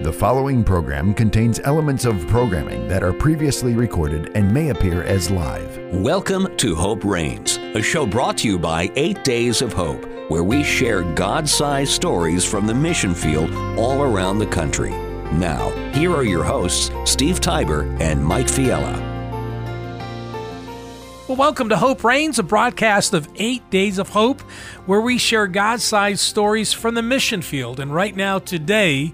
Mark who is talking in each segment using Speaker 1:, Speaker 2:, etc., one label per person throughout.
Speaker 1: The following program contains elements of programming that are previously recorded and may appear as live.
Speaker 2: Welcome to Hope Reigns, a show brought to you by Eight Days of Hope, where we share God sized stories from the mission field all around the country. Now, here are your hosts, Steve Tybor and Mike Fiala.
Speaker 3: Well, welcome to Hope Reigns, a broadcast of eight days of hope, where we share God sized stories from the mission field. And right now, today,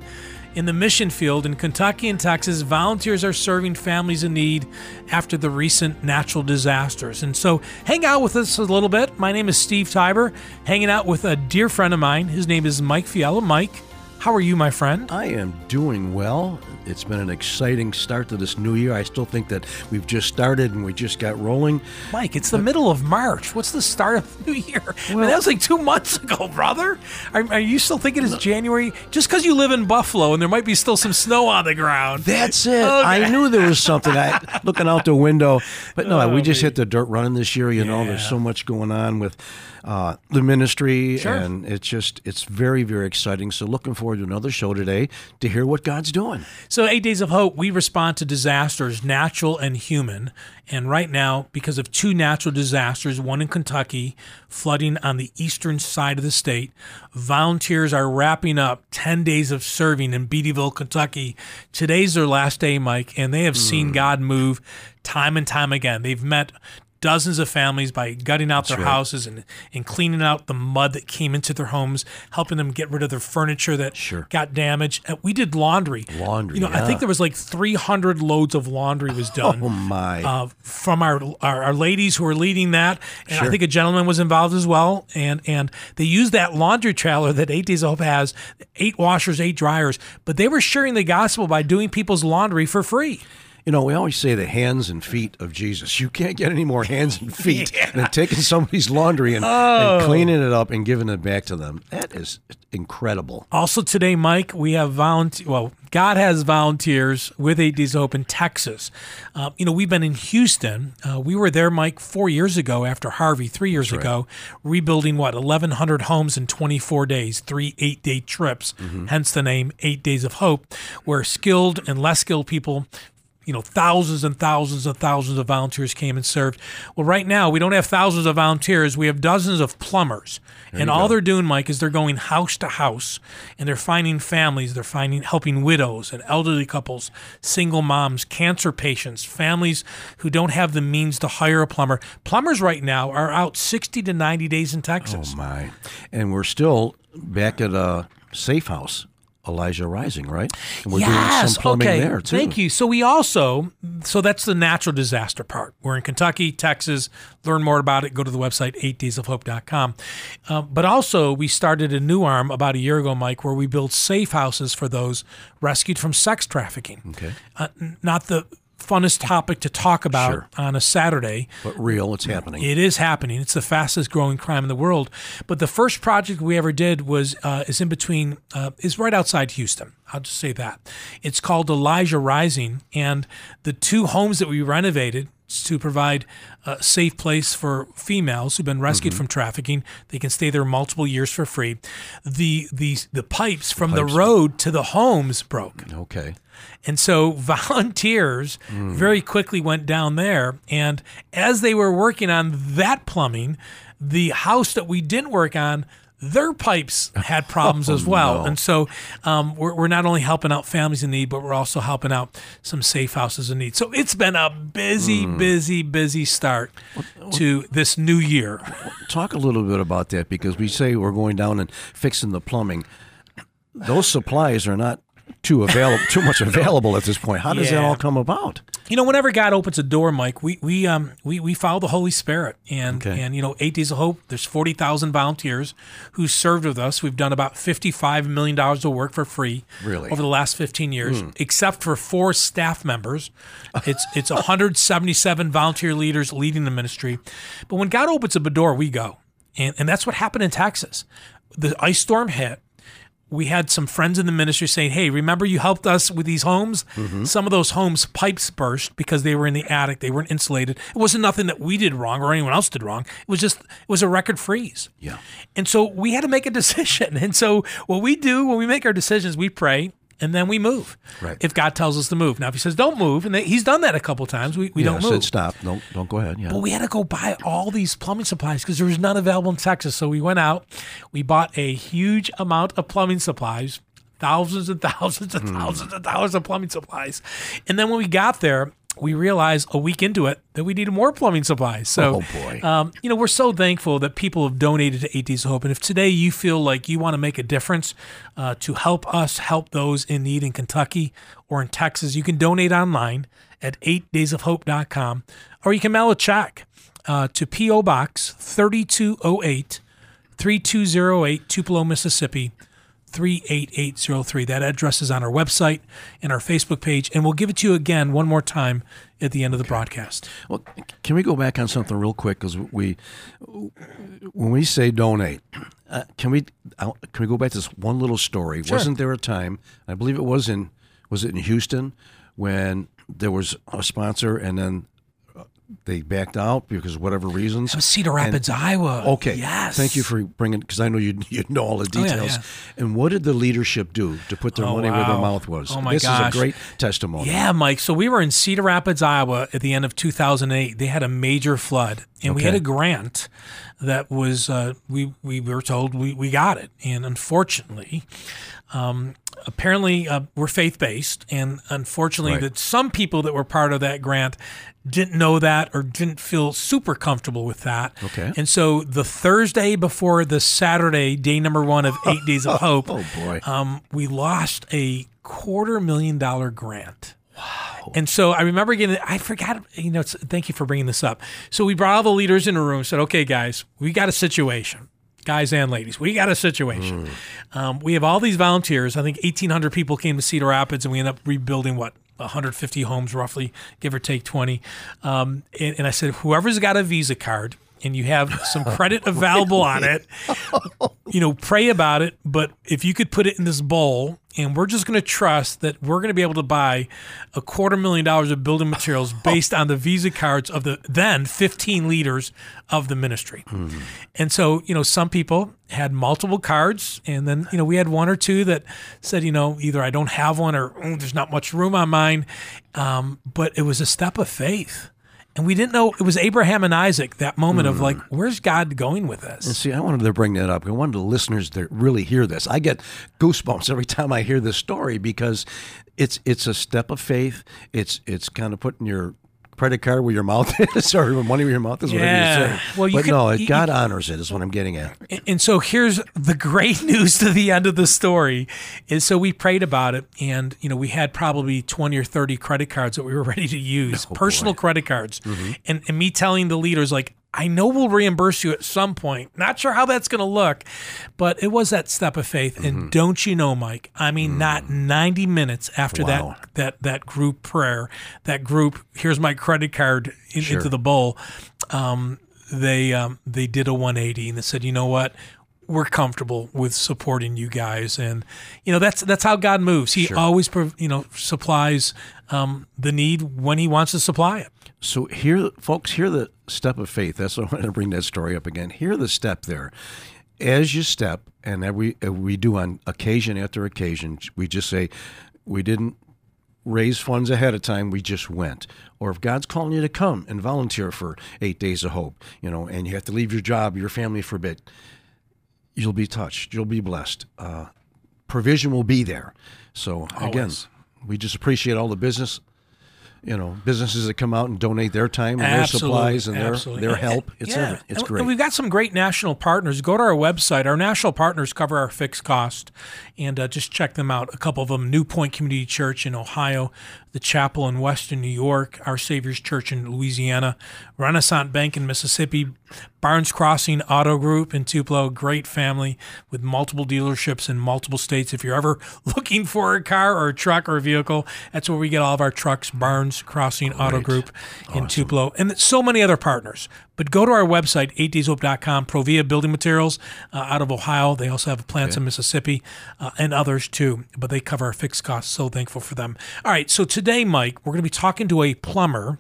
Speaker 3: in the mission field in Kentucky and Texas, volunteers are serving families in need after the recent natural disasters. And so, hang out with us a little bit. My name is Steve Tybor, hanging out with a dear friend of mine. His name is Mike Fiala. Mike, how are you, my friend?
Speaker 4: I am doing well. It's been an exciting start to this new year. I still think that we've just started and we just got rolling.
Speaker 3: Mike, it's the middle of March. What's the start of the new year? I mean, that was like two months ago, brother. Are, are you still thinking it's January? Just because you live in Buffalo and there might be still some snow on the ground.
Speaker 4: That's it.
Speaker 3: Okay.
Speaker 4: I knew there was something. I looking out the window, but no,
Speaker 3: Oh,
Speaker 4: we just hit the dirt running this year. You know, there's so much going on with uh, the ministry,
Speaker 3: Sure.
Speaker 4: and it's just it's very very exciting. So looking forward to another show today to hear what God's doing.
Speaker 3: So, Eight Days of Hope, we respond to disasters, natural and human. And right now, because of two natural disasters, one in Kentucky, flooding on the eastern side of the state, volunteers are wrapping up 10 days of serving in Beattyville, Kentucky. Today's their last day, Mike, and they have seen God move time and time again. They've met dozens of families by gutting out their houses and, and cleaning out the mud that came into their homes, helping them get rid of their furniture that
Speaker 4: Sure.
Speaker 3: got damaged. We did laundry.
Speaker 4: Laundry,
Speaker 3: You know, I think there was like 300 loads of laundry was done.
Speaker 4: Oh my!
Speaker 3: Uh, from our, our our ladies who were leading that, and I think a gentleman was involved as well. And and they used that laundry trailer that Eight Days of Hope has, eight washers, eight dryers. But they were sharing the gospel by doing people's laundry for free.
Speaker 4: You know, we always say the hands and feet of Jesus. You can't get any more hands and feet than taking somebody's laundry and,
Speaker 3: Oh.
Speaker 4: and cleaning it up and giving it back to them. That is incredible.
Speaker 3: Also today, Mike, we have volunteer. Well, God has volunteers with Eight Days of Hope in Texas. Uh, you know, we've been in Houston. Uh, we were there, Mike, four years ago after Harvey, three years ago, rebuilding what 1,100 homes in 24 days, three eight-day trips. Hence the name Eight Days of Hope, where skilled and less skilled people you know, thousands and thousands and thousands of volunteers came and served. Well, right now we don't have thousands of volunteers. We have dozens of plumbers, and all they're doing, Mike, is they're going house to house, and they're finding families. They're finding helping widows and elderly couples, single moms, cancer patients, families who don't have the means to hire a plumber. Plumbers right now are out sixty to ninety days in Texas.
Speaker 4: Oh my! And we're still back at a safe house, Elijah Rising, right? And we're doing some plumbing
Speaker 3: okay.
Speaker 4: there too.
Speaker 3: Thank you. So we also, so that's the natural disaster part. We're in Kentucky, Texas. Learn more about it. Go to the website eightdaysofhope.com. Uh, but also, we started a new arm about a year ago, Mike, where we build safe houses for those rescued from sex trafficking.
Speaker 4: Okay.
Speaker 3: Uh, not the funnest topic to talk about
Speaker 4: Sure.
Speaker 3: on a Saturday.
Speaker 4: But real, it's happening.
Speaker 3: It is happening. It's the fastest growing crime in the world. But the first project we ever did was uh, is in between uh, is right outside Houston. I'll just say that. It's called Elijah Rising, and the two homes that we renovated to provide a safe place for females who've been rescued mm-hmm. from trafficking. They can stay there multiple years for free. The the the pipes from the road to the homes broke.
Speaker 4: okay.
Speaker 3: And so volunteers mm. very quickly went down there. And as they were working on that plumbing, the house that we didn't work on, their pipes had problems as well.
Speaker 4: no.
Speaker 3: And so um, we're, we're not only helping out families in need, but we're also helping out some safe houses in need. So it's been a busy, busy, busy start to this new year.
Speaker 4: Talk a little bit about that because we say we're going down and fixing the plumbing. Those supplies are not too available, too much available at this point. How does that all come about?
Speaker 3: You know, whenever God opens a door, Mike, we we um we, we follow the Holy Spirit, and
Speaker 4: Okay.
Speaker 3: and you know, Eight Days of Hope. There's forty thousand volunteers who served with us. We've done about fifty five million dollars of work for free,
Speaker 4: Really?
Speaker 3: over the last fifteen years, except for four staff members. It's it's one hundred seventy seven volunteer leaders leading the ministry. But when God opens a door, we go, and and that's what happened in Texas. The ice storm hit we had some friends in the ministry saying, "Hey, remember you helped us with these homes? Mm-hmm. Some of those homes pipes burst because they were in the attic. They weren't insulated. It wasn't nothing that we did wrong or anyone else did wrong. It was just it was a record freeze.
Speaker 4: Yeah.
Speaker 3: And so we had to make a decision. And so what we do when we make our decisions, we pray and then we move.
Speaker 4: Right.
Speaker 3: If God tells us to move. Now, if He says don't move, and they, He's done that a couple times, we, we
Speaker 4: yeah,
Speaker 3: don't move.
Speaker 4: said stop. Don't don't go ahead. Yeah.
Speaker 3: But we had to go buy all these plumbing supplies because there was none available in Texas. So we went out, we bought a huge amount of plumbing supplies, thousands and thousands and hmm. thousands and thousands of plumbing supplies. And then when we got there, we realized a week into it that we needed more plumbing supplies. So,
Speaker 4: Oh, boy.
Speaker 3: Um, you know, we're so thankful that people have donated to Eight Days of Hope. And if today you feel like you want to make a difference uh, to help us help those in need in Kentucky or in Texas, you can donate online at 8daysofhope.com or you can mail a check uh, to P.O. Box 3208 3208 Tupelo, Mississippi. 38803. That address is on our website and our Facebook page, and we'll give it to you again one more time at the end of the broadcast.
Speaker 4: Well, can we go back on something real quick? Because we, when we say donate, uh, can we uh, can we go back to this one little story? Sure. Wasn't there a time? I believe it was in was it in Houston when there was a sponsor and then they backed out because of whatever reasons.
Speaker 3: Was Cedar Rapids, Iowa.
Speaker 4: Okay.
Speaker 3: Yes.
Speaker 4: Thank you for bringing because I know you you know all the
Speaker 3: Oh, yeah,
Speaker 4: details.
Speaker 3: yeah.
Speaker 4: And what did the leadership do to put their
Speaker 3: Oh,
Speaker 4: money where their mouth was?
Speaker 3: Oh, my
Speaker 4: this
Speaker 3: gosh.
Speaker 4: is a great testimony.
Speaker 3: Yeah, Mike. So we were in Cedar Rapids, Iowa at the end of 2008. They had a major flood, and we had a grant that was, uh, we, we were told we, we got it. And unfortunately, um, apparently uh, we're faith based. And unfortunately,
Speaker 4: Right.
Speaker 3: that some people that were part of that grant didn't know that or didn't feel super comfortable with that.
Speaker 4: Okay.
Speaker 3: And so the Thursday before the Saturday, day number one of Eight Days of Hope,
Speaker 4: Oh boy.
Speaker 3: um, we lost a quarter million dollar grant. Wow. And so I remember getting, I forgot, you know, it's, thank you for bringing this up. So we brought all the leaders in a room said, okay, guys, we got a situation. Guys and ladies, we got a situation. Um, we have all these volunteers. I think 1,800 people came to Cedar Rapids, and we ended up rebuilding what 150 homes, roughly, give or take 20. Um, and, and I said, whoever's got a Visa card and you have some credit available on it, you know, pray about it. But if you could put it in this bowl, and we're just going to trust that we're going to be able to buy a quarter million dollars of building materials based on the Visa cards of the then 15 leaders of the ministry. And so, you know, some people had multiple cards, and then, you know, we had one or two that said, you know, either I don't have one or "Mm, there's not much room on mine. Um, but it was a step of faith. And we didn't know it was Abraham and Isaac, that moment of like, where's God going with
Speaker 4: us?
Speaker 3: And
Speaker 4: see, I wanted to bring that up. I wanted the listeners to really hear this. I get goosebumps every time I hear this story because it's it's a step of faith. It's it's kind of putting your credit card where your mouth is, or money where your mouth is. Whatever you say.
Speaker 3: Well, you
Speaker 4: but
Speaker 3: could-
Speaker 4: no,
Speaker 3: you-
Speaker 4: God honors it. Is what I'm getting at.
Speaker 3: And- so here's the great news to the end of the story is so we prayed about it and you know we had probably 20 or 30 credit cards that we were ready to use oh, personal credit cards mm-hmm. and, and me telling the leaders like I know we'll reimburse you at some point. Not sure how that's going to look but it was that step of faith. And don't you know Mike I mean not 90 minutes after
Speaker 4: Wow.
Speaker 3: that that that group prayer that group here's my credit card in, into the bowl um, they um, they did a 180 and they said, you know what, we're comfortable with supporting you guys, and you know that's that's how God moves. He always you know supplies um, the need when He wants to supply it.
Speaker 4: So here, folks, hear the step of faith. That's why I wanted to bring that story up again. Hear the step there. As you step, and we uh, we do on occasion after occasion, we just say we didn't raise funds ahead of time. We just went. Or if God's calling you to come and volunteer for eight days of hope, you know, and you have to leave your job, your family for a bit, you'll be touched. You'll be blessed. Uh, provision will be there. So again, we just appreciate all the business you know businesses that come out and donate their time and their supplies and their
Speaker 3: absolutely.
Speaker 4: their help. It's
Speaker 3: yeah.
Speaker 4: ever- it's
Speaker 3: And-
Speaker 4: great.
Speaker 3: And we've got some great national partners. Go to our website. Our national partners cover our fixed cost, and uh, just check them out. A couple of them: New Point Community Church in Ohio, the Chapel in Western New York, Our Savior's Church in Louisiana, Renaissance Bank in Mississippi, Barnes Crossing Auto Group in Tupelo. Great family with multiple dealerships in multiple states. If you're ever looking for a car or a truck or a vehicle, that's where we get all of our trucks. Barnes Crossing Auto Group in Tupelo, and so many other partners. But go to our website, 8dayshope.com, Provia Building Materials uh, out of Ohio. They also have plants in Mississippi uh, and others too, but they cover our fixed costs. So thankful for them. All right, so today, Mike, we're going to be talking to a plumber.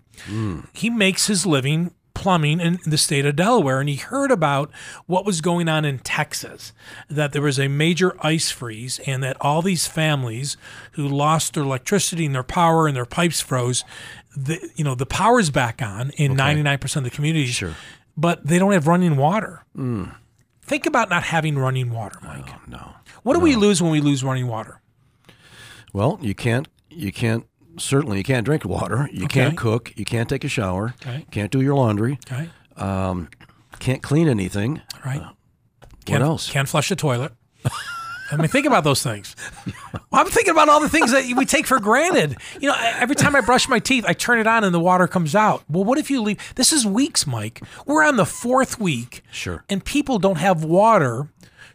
Speaker 3: He makes his living plumbing in the state of Delaware, and he heard about what was going on in Texas. That there was a major ice freeze, and that all these families who lost their electricity and their power and their pipes froze. The, you know the power's back on in ninety nine percent of the communities,
Speaker 4: Sure.
Speaker 3: but they don't have running water. Hmm. Think about not having running water, oh, Mike.
Speaker 4: No.
Speaker 3: What do we lose when we lose running water?
Speaker 4: Well, you can't. You can't. Certainly, you can't drink water. You
Speaker 3: Okay.
Speaker 4: can't cook. You can't take a shower.
Speaker 3: Okay.
Speaker 4: Can't do your laundry.
Speaker 3: Okay, um,
Speaker 4: Can't clean anything.
Speaker 3: right.
Speaker 4: Uh, what else?
Speaker 3: Can't flush the toilet. I mean, think about those things. Well, I'm thinking about all the things that we take for granted. You know, every time I brush my teeth, I turn it on and the water comes out. Well, what if you leave? This is weeks, Mike. We're on the fourth week.
Speaker 4: Sure.
Speaker 3: And people don't have water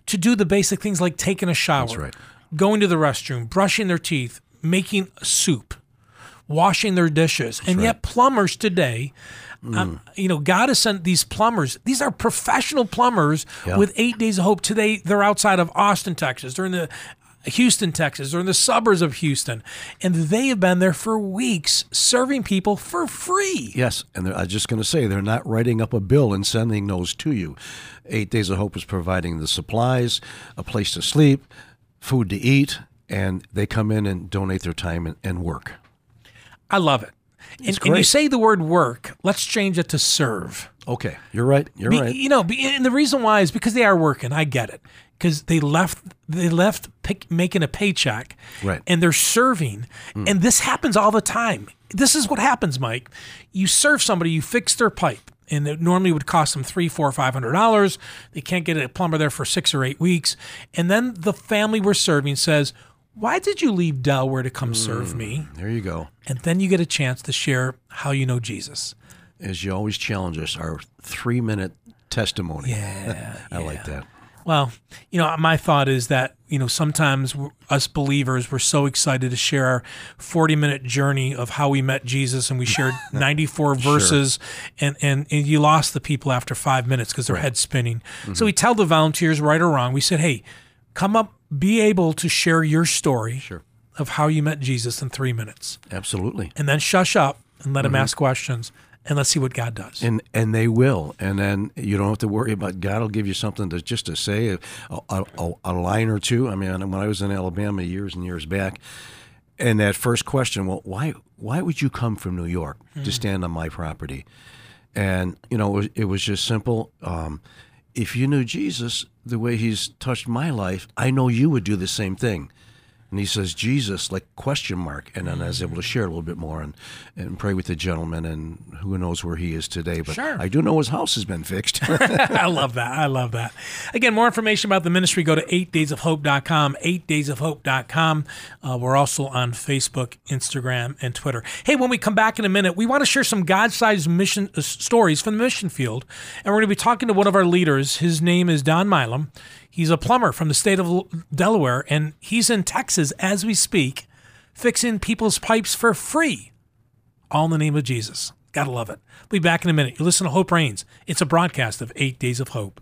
Speaker 3: to do the basic things like taking a shower,
Speaker 4: That's right.
Speaker 3: going to the restroom, brushing their teeth, making soup, washing their dishes. and yet, plumbers today,
Speaker 4: Mm.
Speaker 3: um, you know, God has sent these plumbers. These are professional plumbers
Speaker 4: Yeah.
Speaker 3: with eight days of hope. Today, they're outside of Austin, Texas. They're in the Houston, Texas. They're in the suburbs of Houston, and they have been there for weeks serving people for free.
Speaker 4: Yes, and I was just going to say they're not writing up a bill and sending those to you. Eight Days of Hope is providing the supplies, a place to sleep, food to eat, and they come in and donate their time and, and work.
Speaker 3: I love it. And, and you say the word work. Let's change it to serve.
Speaker 4: Okay, you're right. You're
Speaker 3: Be-
Speaker 4: right.
Speaker 3: You know, be- and the reason why is because they are working. I get it. Because they left, they left pick, making a paycheck,
Speaker 4: Right.
Speaker 3: And they're serving, mm. and this happens all the time. This is what happens, Mike. You serve somebody, you fix their pipe, and it normally would cost them three, four, five hundred dollars. They can't get a plumber there for six or eight weeks, and then the family we're serving says, "Why did you leave Delaware to come serve hmm, me?"
Speaker 4: There you go.
Speaker 3: And then you get a chance to share how you know Jesus.
Speaker 4: As you always challenge us, our three minute testimony. Yeah, I like that.
Speaker 3: Well, you know, my thought is that, you know, sometimes us believers, we're so excited to share our 40 minute journey of how we met Jesus and we shared 94 verses and, and, and you lost the people after five minutes because their head's spinning. So mm-hmm. we tell the volunteers, right or wrong, we said, hey, come up, be able to share your story
Speaker 4: Sure.
Speaker 3: of how you met Jesus in three minutes.
Speaker 4: Absolutely.
Speaker 3: And then shush up and let him ask questions and let's see what God does.
Speaker 4: And and they will, and then you don't have to worry about. God will give you something to just to say a, a, a, a line or two. I mean, when I was in Alabama years and years back, and that first question, well, why why would you come from New York to stand on my property? And you know, it was, it was just simple. Um, if you knew Jesus the way He's touched my life, I know you would do the same thing. And he says Jesus, like question mark, and then I was able to share a little bit more and, and pray with the gentleman, and who knows where he is today. But
Speaker 3: Sure.
Speaker 4: I do know his house has been fixed.
Speaker 3: I love that. I love that. Again, more information about the ministry, go to 8daysofhope.com, 8daysofhope.com. Uh, we're also on Facebook, Instagram, and Twitter. Hey, when we come back in a minute, we want to share some God sized mission uh, stories from the mission field. And we're going to be talking to one of our leaders. His name is Don Milam. He's a plumber from the state of Delaware, and he's in Texas as we speak, fixing people's pipes for free all in the name of Jesus. Gotta love it. Be back in a minute. You listen to Hope Reigns. It's a broadcast of Eight Days of Hope.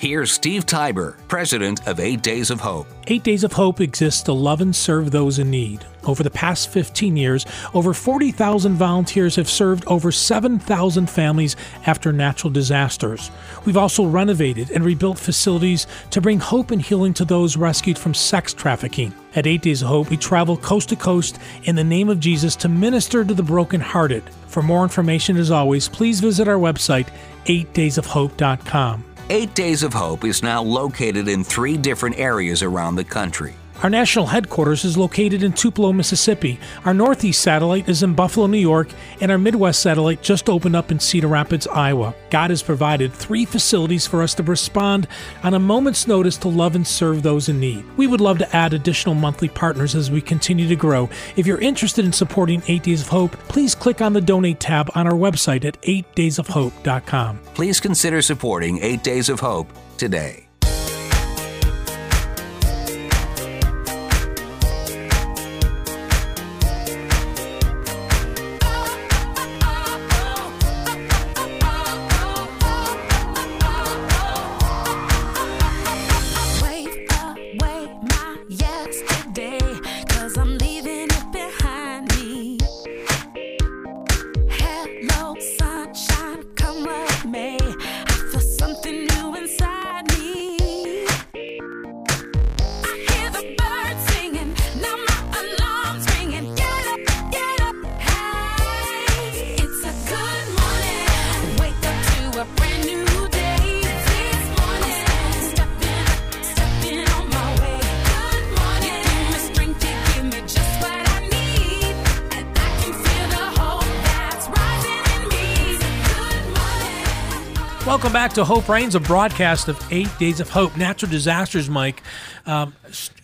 Speaker 2: Here's Steve Tybor, president of Eight Days of Hope.
Speaker 3: Eight Days of Hope exists to love and serve those in need. Over the past 15 years, over 40,000 volunteers have served over 7,000 families after natural disasters. We've also renovated and rebuilt facilities to bring hope and healing to those rescued from sex trafficking. At Eight Days of Hope, we travel coast to coast in the name of Jesus to minister to the brokenhearted. For more information, as always, please visit our website, 8daysofhope.com.
Speaker 2: Eight Days of Hope is now located in three different areas around the country
Speaker 3: Our national headquarters is located in Tupelo, Mississippi. Our northeast satellite is in Buffalo, New York, and our Midwest satellite just opened up in Cedar Rapids, Iowa. God has provided three facilities for us to respond on a moment's notice to love and serve those in need. We would love to add additional monthly partners as we continue to grow. If you're interested in supporting 8 Days of Hope, please click on the donate tab on our website at 8daysofhope.com.
Speaker 2: Please consider supporting 8 Days of Hope today.
Speaker 3: Back to Hope Reigns, a broadcast of Eight Days of Hope. Natural disasters, Mike, um,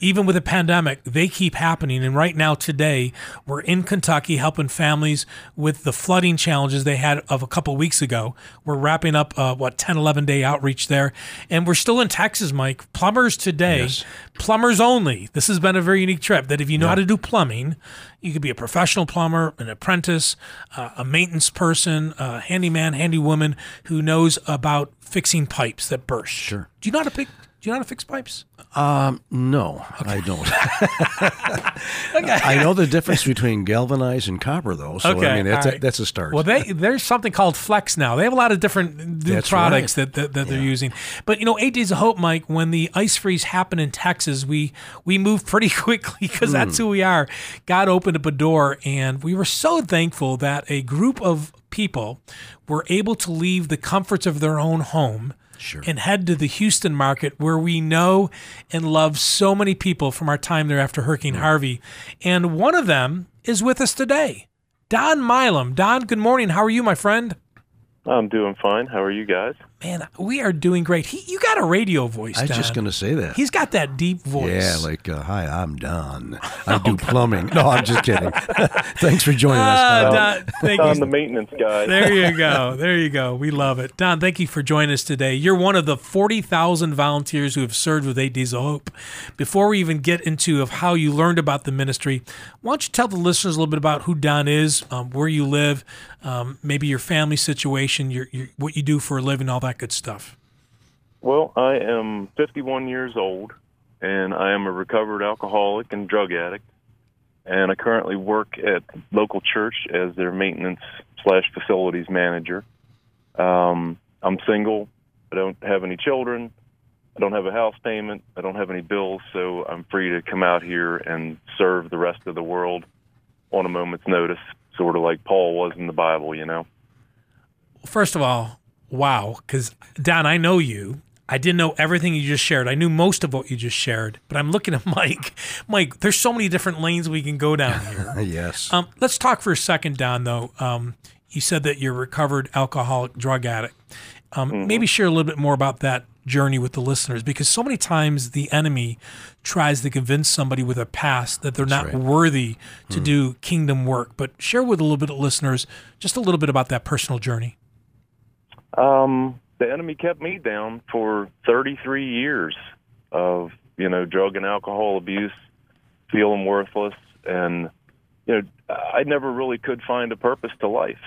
Speaker 3: even with a pandemic, they keep happening. And right now, today, we're in Kentucky helping families with the flooding challenges they had of a couple weeks ago. We're wrapping up, uh, what, 10, 11 day outreach there. And we're still in Texas, Mike. Plumbers today,
Speaker 4: Yes.
Speaker 3: plumbers only. This has been a very unique trip that if you know how to do plumbing, you could be a professional plumber, an apprentice, uh, a maintenance person, a handyman, handywoman who knows about fixing pipes that burst.
Speaker 4: Sure.
Speaker 3: Do you know how to pick? Do you know how to fix pipes?
Speaker 4: Um, No, I don't. I know the difference between galvanized and copper, though. So
Speaker 3: Okay,
Speaker 4: I mean, that's
Speaker 3: all
Speaker 4: a, that's a start.
Speaker 3: Well, they there's something called Flex now. They have a lot of different new products
Speaker 4: right.
Speaker 3: that, that, that they're using. But you know, Eight Days of Hope, Mike. When the ice freeze happened in Texas, we we moved pretty quickly because that's
Speaker 4: Hmm.
Speaker 3: who we are. God opened up a door, and we were so thankful that a group of people were able to leave the comforts of their own home.
Speaker 4: Sure.
Speaker 3: And head to the Houston market where we know and love so many people from our time there after Hurricane mm. Harvey. And one of them is with us today. Don Milam. Don, good morning. How are you, my friend?
Speaker 5: I'm doing fine. How are you guys?
Speaker 3: Man, we are doing great. He, you got a radio voice,
Speaker 4: I was
Speaker 3: Don.
Speaker 4: just going to say that.
Speaker 3: He's got that deep voice.
Speaker 4: yeah, like, uh, hi, I'm Don. I do plumbing. No, I'm just kidding. Thanks for joining
Speaker 3: Ah,
Speaker 4: us. Don.
Speaker 3: Don, thank
Speaker 5: I'm
Speaker 3: you.
Speaker 5: the maintenance guy.
Speaker 3: There you go. There you go. We love it. Don, thank you for joining us today. You're one of the 40,000 volunteers who have served with Eight Days of Hope. Before we even get into of how you learned about the ministry, why don't you tell the listeners a little bit about who Don is, um, where you live, um, maybe your family situation, your, your, what you do for a living, all that good stuff.
Speaker 5: Well, I am 51 years old, and I am a recovered alcoholic and drug addict. And I currently work at local church as their maintenance slash facilities manager. Um, I'm single. I don't have any children. I don't have a house payment. I don't have any bills, so I'm free to come out here and serve the rest of the world on a moment's notice, sort of like Paul was in the Bible, you know.
Speaker 3: First of all, wow, because Don, I know you. I didn't know everything you just shared. I knew most of what you just shared, but I'm looking at Mike. Mike, there's so many different lanes we can go down here.
Speaker 4: yes.
Speaker 3: Um, let's talk for a second, Don. Though um, you said that you're a recovered alcoholic drug addict. Um, Maybe share a little bit more about that journey with the listeners, because so many times the enemy tries to convince somebody with a past that they're not
Speaker 4: right.
Speaker 3: worthy to do kingdom work. But share with a little bit of listeners just a little bit about that personal journey.
Speaker 5: Um, the enemy kept me down for 33 years of, you know, drug and alcohol abuse, feeling worthless. And, you know, I never really could find a purpose to life.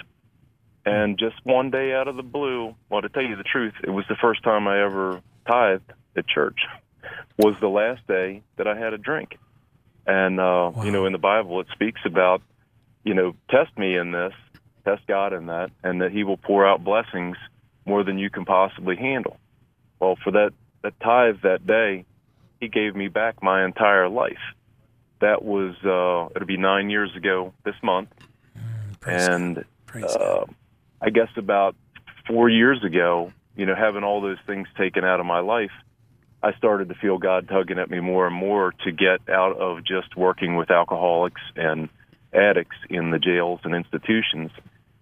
Speaker 5: And just one day out of the blue, well, to tell you the truth, it was the first time I ever tithed at church, was the last day that I had a drink. And, uh, you know, in the Bible, it speaks about, you know, test me in this, test God in that, and that He will pour out blessings more than you can possibly handle. Well, for that, that tithe that day, He gave me back my entire life. That was, uh, it'll be nine years ago this month.
Speaker 3: Praise God.
Speaker 5: and
Speaker 3: Praise God.
Speaker 5: I guess about four years ago, you know, having all those things taken out of my life, I started to feel God tugging at me more and more to get out of just working with alcoholics and addicts in the jails and institutions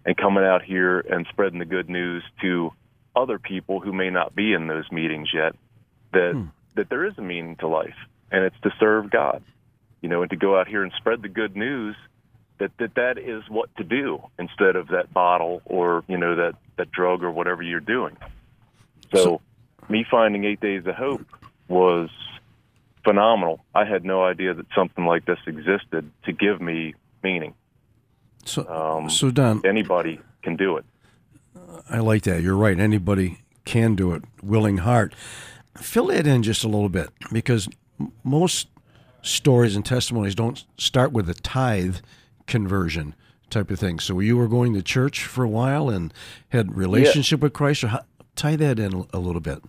Speaker 5: and coming out here and spreading the good news to other people who may not be in those meetings yet that hmm. that there is a meaning to life and it's to serve God. You know, and to go out here and spread the good news that that, that is what to do instead of that bottle or, you know, that, that drug or whatever you're doing. So, me finding Eight Days of Hope was phenomenal. I had no idea that something like this existed to give me meaning.
Speaker 4: So,
Speaker 5: Um,
Speaker 4: so Don,
Speaker 5: Anybody can do it.
Speaker 4: I like that. You're right. Anybody can do it. Willing heart. Fill that in just a little bit because most stories and testimonies don't start with a tithe conversion type of thing. So you were going to church for a while and had relationship with Christ. Or how, tie that in a little bit.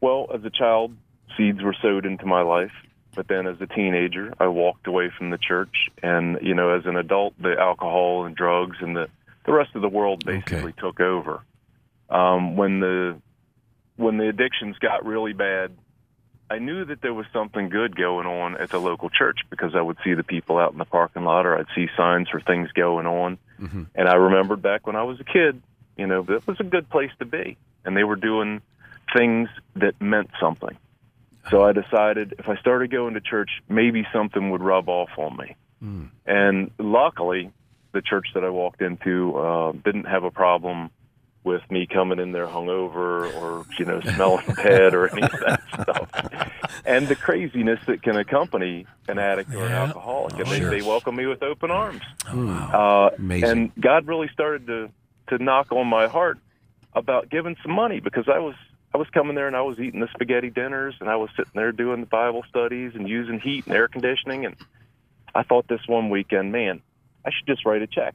Speaker 5: Well, as a child, seeds were sowed into my life. But then as a teenager, I walked away from the church. And, you know, as an adult, the alcohol and drugs and the, the rest of the world basically took over. Um, when the when the addictions got really bad, I knew that there was something good going on at the local church because I would see the people out in the parking lot or I'd see signs for things going on. And I remembered back when I was a kid, you know, that was a good place to be. And they were doing things that meant something. So I decided if I started going to church, maybe something would rub off on me. And luckily, the church that I walked into uh, didn't have a problem with me coming in there hungover or you know smelling bad or any of that stuff. And the craziness that can accompany an addict or an
Speaker 3: Yeah.
Speaker 5: alcoholic, and
Speaker 3: Oh,
Speaker 5: they,
Speaker 3: sure.
Speaker 5: they welcome me with open arms.
Speaker 3: wow.
Speaker 5: Uh,
Speaker 4: Amazing.
Speaker 5: and God really started to to knock on my heart about giving some money because I was I was coming there and I was eating the spaghetti dinners and I was sitting there doing the Bible studies and using heat and air conditioning and I thought this one weekend, man, I should just write a check.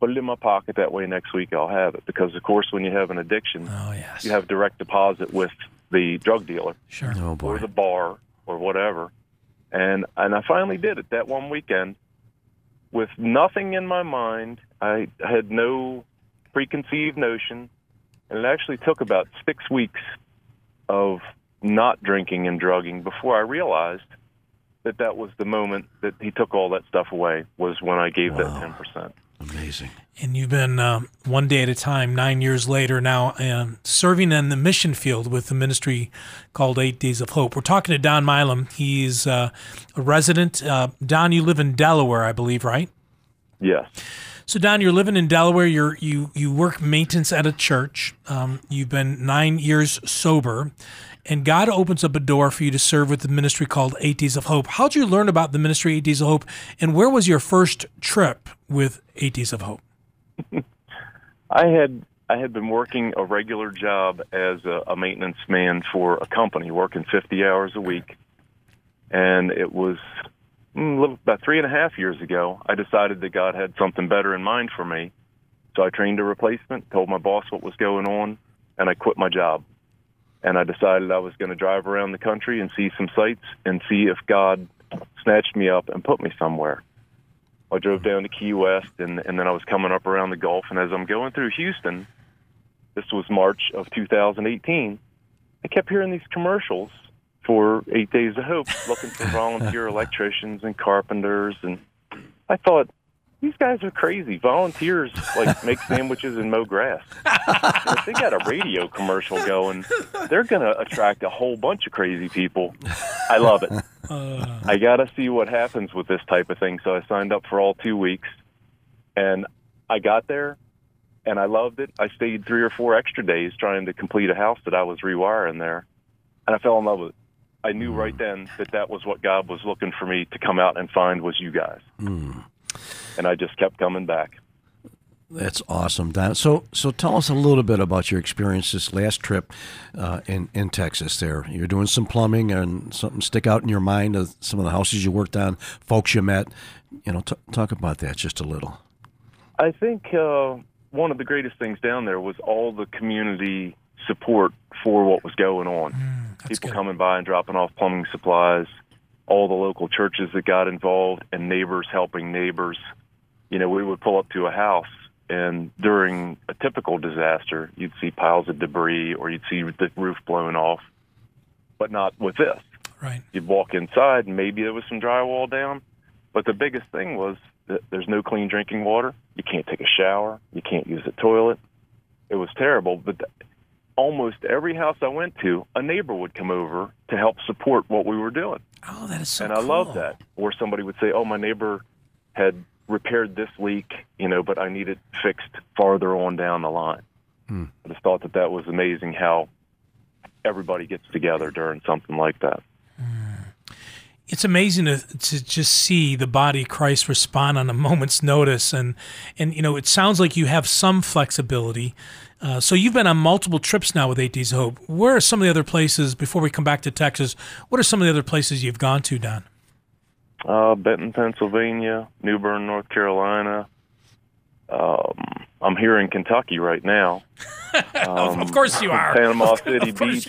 Speaker 5: Put it in my pocket that way next week I'll have it because of course when you have an addiction
Speaker 3: oh yes.
Speaker 5: you have direct deposit with the drug dealer
Speaker 3: sure.
Speaker 4: Oh
Speaker 5: or the bar or whatever. And and I finally did it that one weekend with nothing in my mind. I had no preconceived notion. And it actually took about six weeks of not drinking and drugging before I realized that that was the moment that he took all that stuff away was when I gave that 10%.
Speaker 4: Amazing.
Speaker 3: And you've been um, one day at a time, nine years later now, um, serving in the mission field with the ministry called Eight Days of Hope. We're talking to Don Milam. He's uh, a resident. Uh, Don, you live in Delaware, I believe, right?
Speaker 5: Yes.
Speaker 3: So Don, you're living in Delaware. You're you you work maintenance at a church. Um, you've been nine years sober, and God opens up a door for you to serve with the ministry called Eight Days of Hope. How'd you learn about the ministry Eight Days of Hope, and where was your first trip with Eight Days of Hope?
Speaker 5: I had I had been working a regular job as a, a maintenance man for a company, working 50 hours a week, and it was Mm, about three and a half years ago. I decided that God had something better in mind for me, so I trained a replacement, told my boss what was going on, and I quit my job. And I decided I was going to drive around the country and see some sights and see if God snatched me up and put me somewhere. I drove down to Key West, and, and then I was coming up around the Gulf. And as I'm going through Houston, this was March of 2018, I kept hearing these commercials for Eight Days of Hope, looking for volunteer electricians and carpenters. And I thought, these guys are crazy. Volunteers like make sandwiches and mow grass. And if they got a radio commercial going, they're going to attract a whole bunch of crazy people. I love it. I got to see what happens with this type of thing. So I signed up for all two weeks, and I got there, and I loved it. I stayed three or four extra days trying to complete a house that I was rewiring there, and I fell in love with it. I knew right then that that was what God was looking for me to come out and find was you guys, and I just kept coming back.
Speaker 4: That's awesome, Don. So, so tell us a little bit about your experience this last trip uh, in in Texas. There, you're doing some plumbing, and something stick out in your mind of some of the houses you worked on, folks you met. You know, t- talk about that just a little.
Speaker 5: I think uh, one of the greatest things down there was all the community support for what was going on.
Speaker 3: That's
Speaker 5: People
Speaker 3: good.
Speaker 5: coming by and dropping off plumbing supplies, all the local churches that got involved, and neighbors helping neighbors. You know, we would pull up to a house, and during a typical disaster, you'd see piles of debris or you'd see the roof blown off. but not with this.
Speaker 3: Right.
Speaker 5: You'd walk inside, and maybe there was some drywall down, but the biggest thing was that there's no clean drinking water. You can't take a shower. You can't use the toilet. It was terrible. But almost every house I went to, a neighbor would come over to help support what we were doing
Speaker 3: Oh, that is so
Speaker 5: and I
Speaker 3: cool.
Speaker 5: love that. Or somebody would say, "Oh, my neighbor had repaired this leak, you know, but I need it fixed farther on down the line." Hmm. I just thought that that was amazing how everybody gets together during something like that. Hmm.
Speaker 3: it's amazing to, to just see the body of Christ respond on a moment's notice, and and you know it sounds like you have some flexibility. Uh, so you've been on multiple trips now with Eight Days of Hope. Where are some of the other places before we come back to Texas? What are some of the other places you've gone to, Don?
Speaker 5: Uh, Benton, Pennsylvania, New Bern, North Carolina. Um, I'm here in Kentucky right now. Um,
Speaker 3: of course you are.
Speaker 5: Panama City Beach.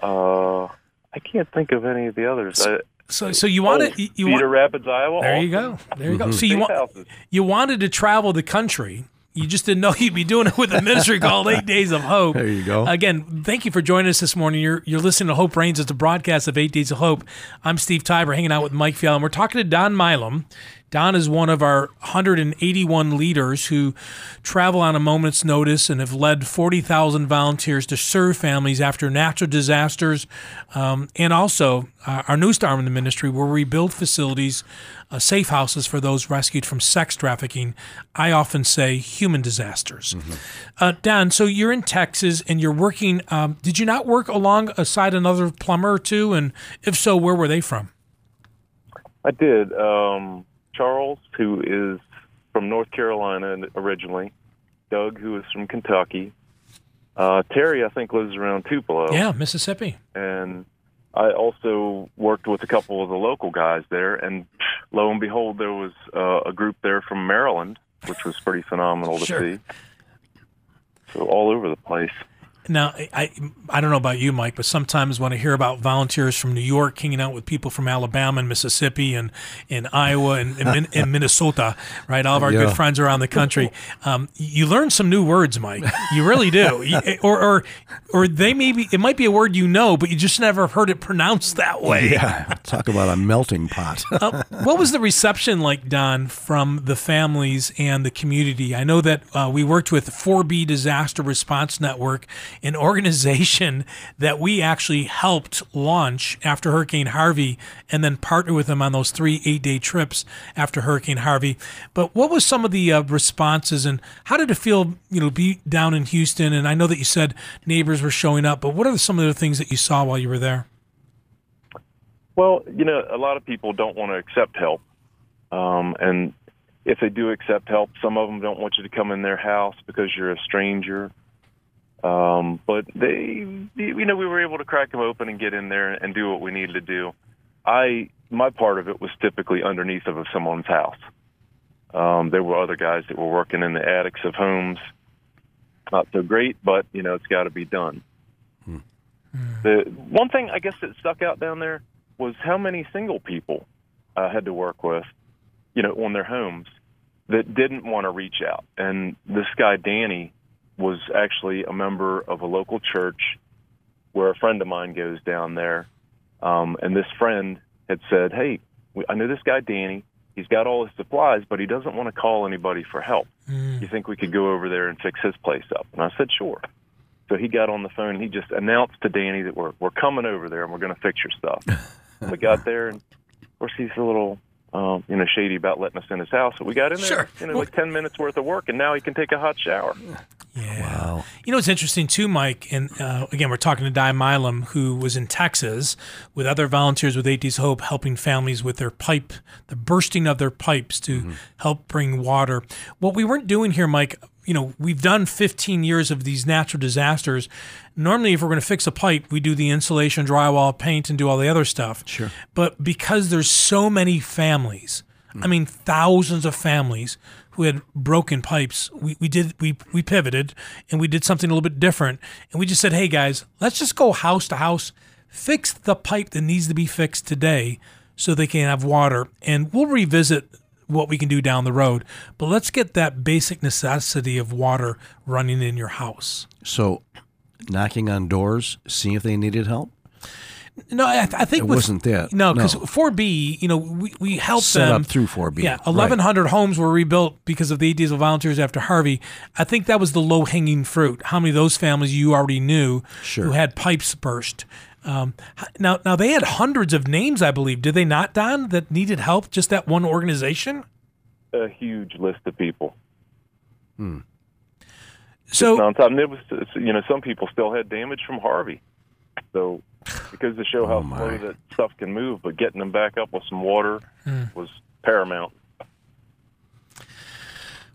Speaker 5: Uh, I can't think of any of the others. I,
Speaker 3: So so you wanted
Speaker 5: oh,
Speaker 3: you, you
Speaker 5: Cedar
Speaker 3: want,
Speaker 5: Rapids, Iowa.
Speaker 3: there you go there you go. So you want you wanted to travel the country. You just didn't know you'd be doing it with a ministry called Eight Days of Hope.
Speaker 4: There you go.
Speaker 3: Again, thank you for joining us this morning. You're you're listening to Hope Reigns. It's a broadcast of Eight Days of Hope. I'm Steve Tybor, hanging out with Mike Fiala, and we're talking to Don Milam. Don is one of our 181 leaders who travel on a moment's notice and have led 40,000 volunteers to serve families after natural disasters, um, and also uh, our newest arm in the ministry where we build facilities, uh, safe houses for those rescued from sex trafficking. I often say human disasters. Uh, Don, so you're in Texas and you're working. Um, did you not work alongside another plumber or two? And if so, where were they from?
Speaker 5: I did. Um, Charles, who is from North Carolina originally, Doug, who is from Kentucky, uh, Terry, I think, lives around Tupelo,
Speaker 3: Yeah, Mississippi.
Speaker 5: and I also worked with a couple of the local guys there. And lo and behold, there was uh, a group there from Maryland, which was pretty phenomenal to
Speaker 3: Sure.
Speaker 5: see. So all over the place.
Speaker 3: Now, I, I don't know about you, Mike, but sometimes when I hear about volunteers from New York hanging out with people from Alabama and Mississippi and, and Iowa and, and, and Minnesota, right? All of our
Speaker 4: Yeah.
Speaker 3: good friends around the country, um, you learn some new words, Mike. You really do. You- or, or or they maybe it might be a word you know, but you just never heard it pronounced that way.
Speaker 4: Yeah, talk about a melting pot.
Speaker 3: Uh, what was the reception like, Don, from the families and the community? I know that uh, we worked with 4B Disaster Response Network, an organization that we actually helped launch after Hurricane Harvey and then partner with them on those three eight day trips after Hurricane Harvey. But what was some of the uh, responses and how did it feel, you know, be down in Houston? And I know that you said neighbors were showing up, but what are some of the things that you saw while you were there?
Speaker 5: Well, you know, a lot of people don't want to accept help, um, and if they do accept help, some of them don't want you to come in their house because you're a stranger. Um, but they, you know, we were able to crack them open and get in there and do what we needed to do. I, my part of it was typically underneath of someone's house. Um, there were other guys that were working in the attics of homes. Not so great, but you know, it's got to be done. The one thing I guess that stuck out down there was how many single people I had to work with, you know, on their homes that didn't want to reach out. And this guy Danny was actually a member of a local church where a friend of mine goes down there. Um, and this friend had said, "Hey, I know this guy Danny. He's got all his supplies, but he doesn't want to call anybody for help. You think we could go over there and fix his place up?" And I said, "Sure." So he got on the phone and he just announced to Danny that we're we're coming over there and we're going to fix your stuff. we got there and of course he's a little um, you know shady about letting us in his house. So we got in there,
Speaker 3: Sure.
Speaker 5: you know, like ten minutes worth of work, and now he can take a hot shower.
Speaker 3: Yeah.
Speaker 4: Wow.
Speaker 3: You know, it's interesting too, Mike. And uh, again, we're talking to Di Milam, who was in Texas with other volunteers with 80s Hope, helping families with their pipe, the bursting of their pipes to help bring water. What we weren't doing here, Mike, you know, we've done 15 years of these natural disasters. Normally, if we're going to fix a pipe, we do the insulation, drywall, paint, and do all the other stuff. Sure. But because there's so many families, I mean, thousands of families who had broken pipes. We, we did we we pivoted and we did something a little bit different. And we just said, hey guys, let's just go house to house, fix the pipe that needs to be fixed today so they can have water. And we'll revisit what we can do down the road. But let's get that basic necessity of water running in your house.
Speaker 4: So, knocking on doors, seeing if they needed help?
Speaker 3: No, I, I think
Speaker 4: It
Speaker 3: with-
Speaker 4: wasn't that.
Speaker 3: No, because
Speaker 4: No.
Speaker 3: 4B, you know, we, we helped
Speaker 4: Set
Speaker 3: them
Speaker 4: up through 4B,
Speaker 3: Yeah,
Speaker 4: right.
Speaker 3: 1,100 homes were rebuilt because of the eight diesel volunteers after Harvey. I think that was the low hanging fruit. How many of those families you already knew
Speaker 4: Sure.
Speaker 3: who had pipes burst? Um, now, now they had hundreds of names, I believe. Did they not, Don, that needed help? Just that one organization?
Speaker 5: A huge list of people. Hmm.
Speaker 3: So,
Speaker 5: on top, and it was you know some people still had damage from Harvey, so because to show how
Speaker 4: Oh, my.
Speaker 5: slow that stuff can move, but getting them back up with some water was paramount.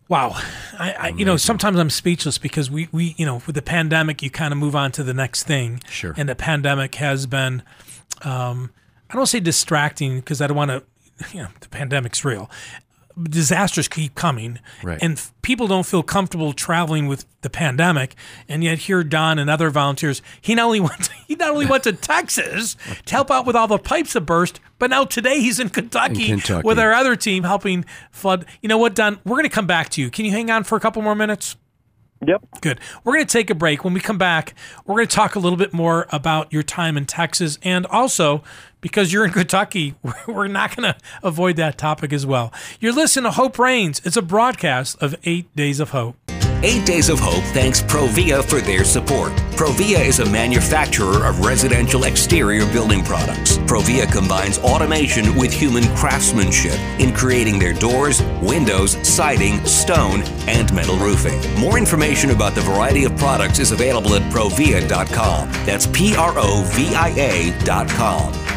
Speaker 3: Wow, I, I you know sometimes I'm speechless because we we you know with the pandemic you kind of move on to the next thing.
Speaker 4: Sure.
Speaker 3: And the pandemic has been, um, I don't say distracting because I don't want to, you know, the pandemic's real. Disasters keep coming,
Speaker 4: Right.
Speaker 3: and f- people don't feel comfortable traveling with the pandemic. And yet, here Don and other volunteers, he not only went to, he not only went to Texas to help out with all the pipes that burst, but now today he's in Kentucky,
Speaker 4: In Kentucky.
Speaker 3: with our other team helping flood. You know what, Don? We're going to come back to you. Can you hang on for a couple more minutes?
Speaker 5: Yep.
Speaker 3: Good. We're going to take a break. When we come back, we're going to talk a little bit more about your time in Texas and also because you're in Kentucky, we're not going to avoid that topic as well. You're listening to Hope Reigns. It's a broadcast of Eight Days of Hope.
Speaker 2: Eight Days of Hope thanks Provia for their support. Provia is a manufacturer of residential exterior building products. Provia combines automation with human craftsmanship in creating their doors, windows, siding, stone, and metal roofing. More information about the variety of products is available at provia.com. That's P R O V I A.com.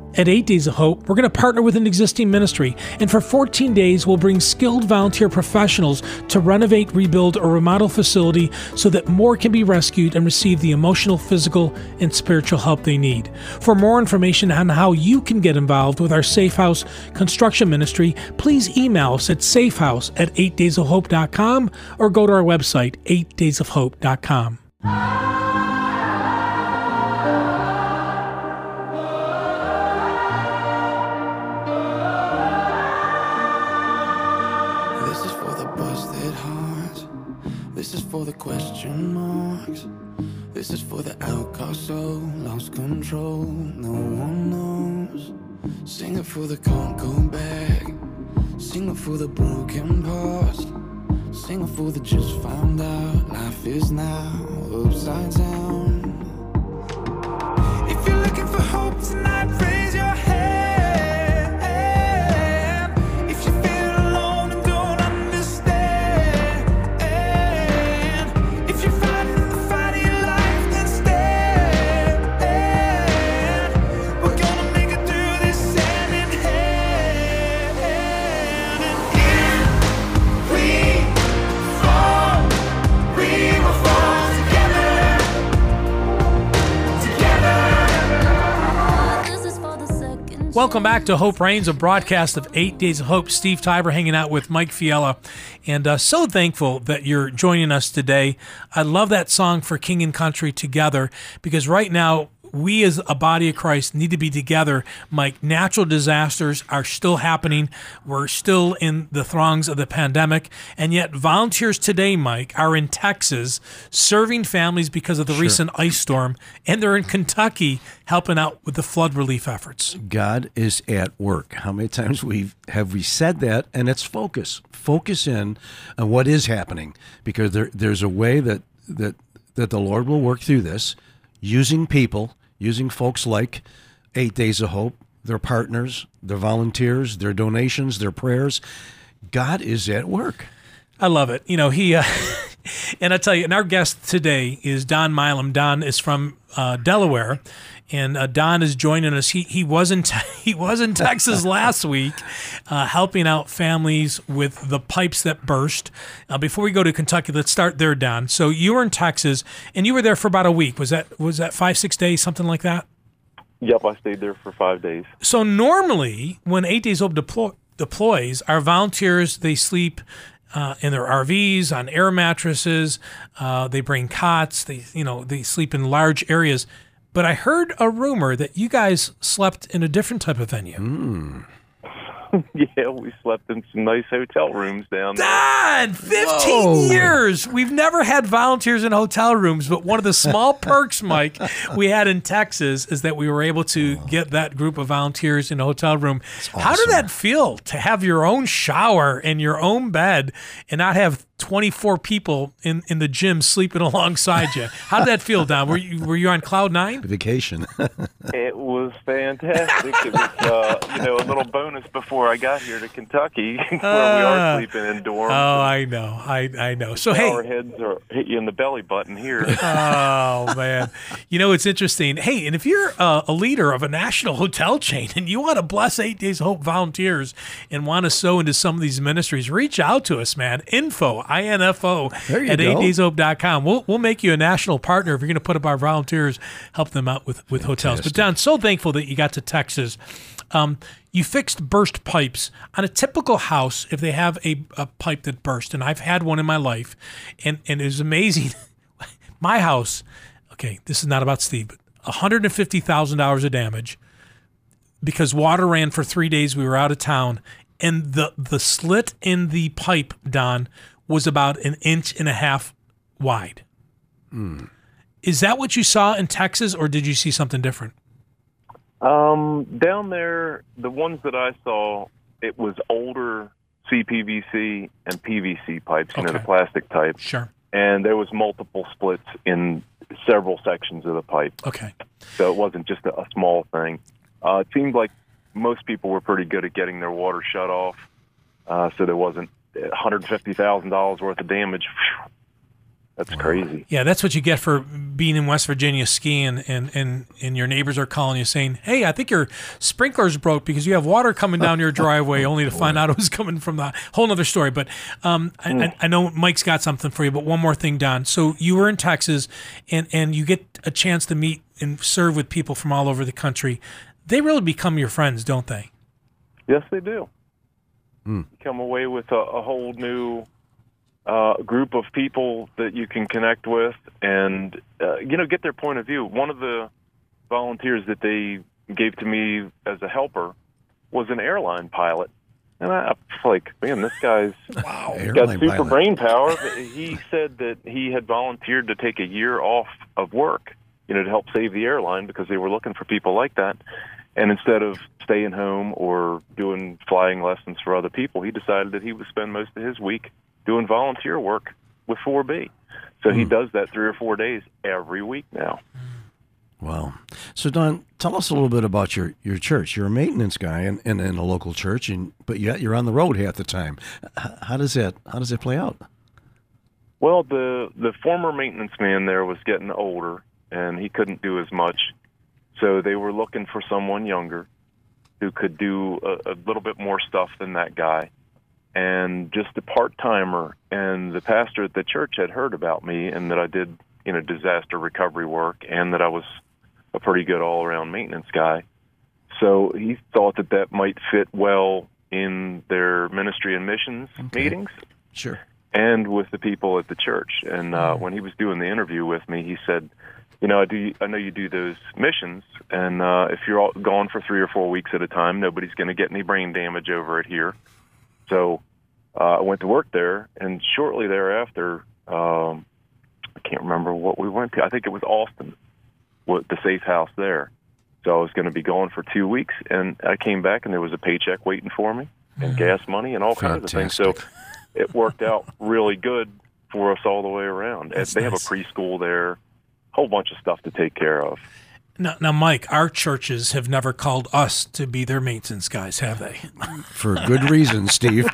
Speaker 3: At 8 Days of Hope, we're going to partner with an existing ministry, and for 14 days, we'll bring skilled volunteer professionals to renovate, rebuild, or remodel facility so that more can be rescued and receive the emotional, physical, and spiritual help they need. For more information on how you can get involved with our Safe House construction ministry, please email us at safehouse at 8daysofhope.com or go to our website, 8daysofhope.com.
Speaker 6: Is for the outcast soul, lost control. No one knows. Sing it for the can't go back. Sing it for the broken past. Sing it for the just found out. Life is now upside down. If you're looking for hope tonight, raise
Speaker 3: Welcome back to Hope Reigns, a broadcast of Eight Days of Hope. Steve Tybor hanging out with Mike Fiala. And uh, so thankful that you're joining us today. I love that song for King and Country together because right now, we as a body of Christ need to be together. Mike, natural disasters are still happening. We're still in the throngs of the pandemic. And yet, volunteers today, Mike, are in Texas serving families because of the recent ice storm. And they're in Kentucky helping out with the flood relief efforts.
Speaker 4: God is at work. How many times we have we said that? And it's focus. Focus in on what is happening, because there there's a way that that that the Lord will work through this, using people, using folks like Eight Days of Hope, their partners, their volunteers, their donations, their prayers. God is at work.
Speaker 3: I love it. You know, he, uh, and I tell you, and our guest today is Don Milam. Don is from uh, Delaware, and uh, Don is joining us. He he was in he was in Texas last week, uh, helping out families with the pipes that burst. Uh, before we go to Kentucky, let's start there, Don. So you were in Texas, and you were there for about a week. Was that was that five six days, something like that?
Speaker 5: Yep, I stayed there for five days.
Speaker 3: So normally, when Eight Days Hope deploy, deploys, our volunteers they sleep uh, in their RVs on air mattresses. Uh, they bring cots. They you know they sleep in large areas. But I heard a rumor that you guys slept in a different type of venue. Hmm.
Speaker 5: yeah, we slept in some nice hotel rooms down there.
Speaker 3: Don, 15 years. We've never had volunteers in hotel rooms, but one of the small perks, Mike, we had in Texas is that we were able to get that group of volunteers in a hotel room. How did that feel to have your own shower and your own bed and not have 24 people in, in the gym sleeping alongside you? How did that feel, Don? Were you, were you on cloud nine?
Speaker 4: Vacation.
Speaker 5: It was fantastic. it was, uh, you know, a little bonus before I got here to Kentucky, where we
Speaker 3: Ah.
Speaker 5: are sleeping in dorms.
Speaker 3: Oh, I know. I, I know. So, hey.
Speaker 5: Our heads are hit you in the belly button here.
Speaker 3: Oh man, you know it's interesting. Hey, and if you're a, a leader of a national hotel chain and you want to bless Eight Days of Hope volunteers and want to sow into some of these ministries, reach out to us, man. Info i n f o
Speaker 4: There
Speaker 3: at
Speaker 4: go.
Speaker 3: 8dayshope.com. We'll we'll make you a national partner if you're going to put up our volunteers, help them out with with hotels. But Don, so thankful that you got to Texas. Um, you fixed burst pipes on a typical house if they have a, a pipe that burst, and I've had one in my life, and and it was amazing. my house, okay, this is not about Steve, but $150,000 of damage because water ran for three days. We were out of town. And the, the slit in the pipe, Don, was about an inch and a half wide. Is that what you saw in Texas, or did you see something different?
Speaker 5: Um, down there, the ones that I saw, it was older CPVC and PVC pipes, you know, the plastic type,
Speaker 3: Sure.
Speaker 5: and there was multiple splits in several sections of the pipe,
Speaker 3: Okay.
Speaker 5: so it wasn't just a, a small thing. Uh, it seemed like most people were pretty good at getting their water shut off, uh, so there wasn't $150,000 worth of damage. That's crazy.
Speaker 3: Yeah, that's what you get for being in West Virginia skiing, and, and, and your neighbors are calling you saying, "Hey, I think your sprinklers broke because you have water coming down your driveway," only to find out it was coming from the whole other story. But um, I, I, I know Mike's got something for you. But one more thing, Don. So you were in Texas, and and you get a chance to meet and serve with people from all over the country. They really become your friends, don't they?
Speaker 5: Yes, they do. You come away with a, a whole new uh, group of people that you can connect with, and uh, you know, get their point of view. One of the volunteers that they gave to me as a helper was an airline pilot, and I, I was like, man, this guy's got super
Speaker 4: pilot.
Speaker 5: brain power. He said that he had volunteered to take a year off of work, you know, to help save the airline because they were looking for people like that. And instead of staying home or doing flying lessons for other people, he decided that he would spend most of his week doing volunteer work with 4B. So he hmm. does that three or four days every week now.
Speaker 4: Wow. So, Don, tell us a little bit about your, your church. You're a maintenance guy in, in, in a local church, and but yet you're on the road half the time. How does that How does that play out?
Speaker 5: Well, the the former maintenance man there was getting older, and he couldn't do as much. So they were looking for someone younger who could do a, a little bit more stuff than that guy, and just a part timer. And the pastor at the church had heard about me and that I did, you know, disaster recovery work, and that I was a pretty good all around maintenance guy. So he thought that that might fit well in their ministry and missions meetings
Speaker 4: Sure.
Speaker 5: and with the people at the church. And uh, when he was doing the interview with me, he said, "You know, I do. I know you do those missions, and uh, if you're all gone for three or four weeks at a time, nobody's going to get any brain damage over it here." So uh, I went to work there, and shortly thereafter, um, I can't remember what we went to. I think it was Austin, the safe house there. So I was going to be gone for two weeks, and I came back, and there was a paycheck waiting for me, and gas money, and all kinds of things. So it worked out really good for us all the way around.
Speaker 3: That's
Speaker 5: they have a preschool there, whole bunch of stuff to take care of.
Speaker 3: Now, now, Mike, our churches have never called us to be their maintenance guys, have they?
Speaker 4: For good reasons, Steve.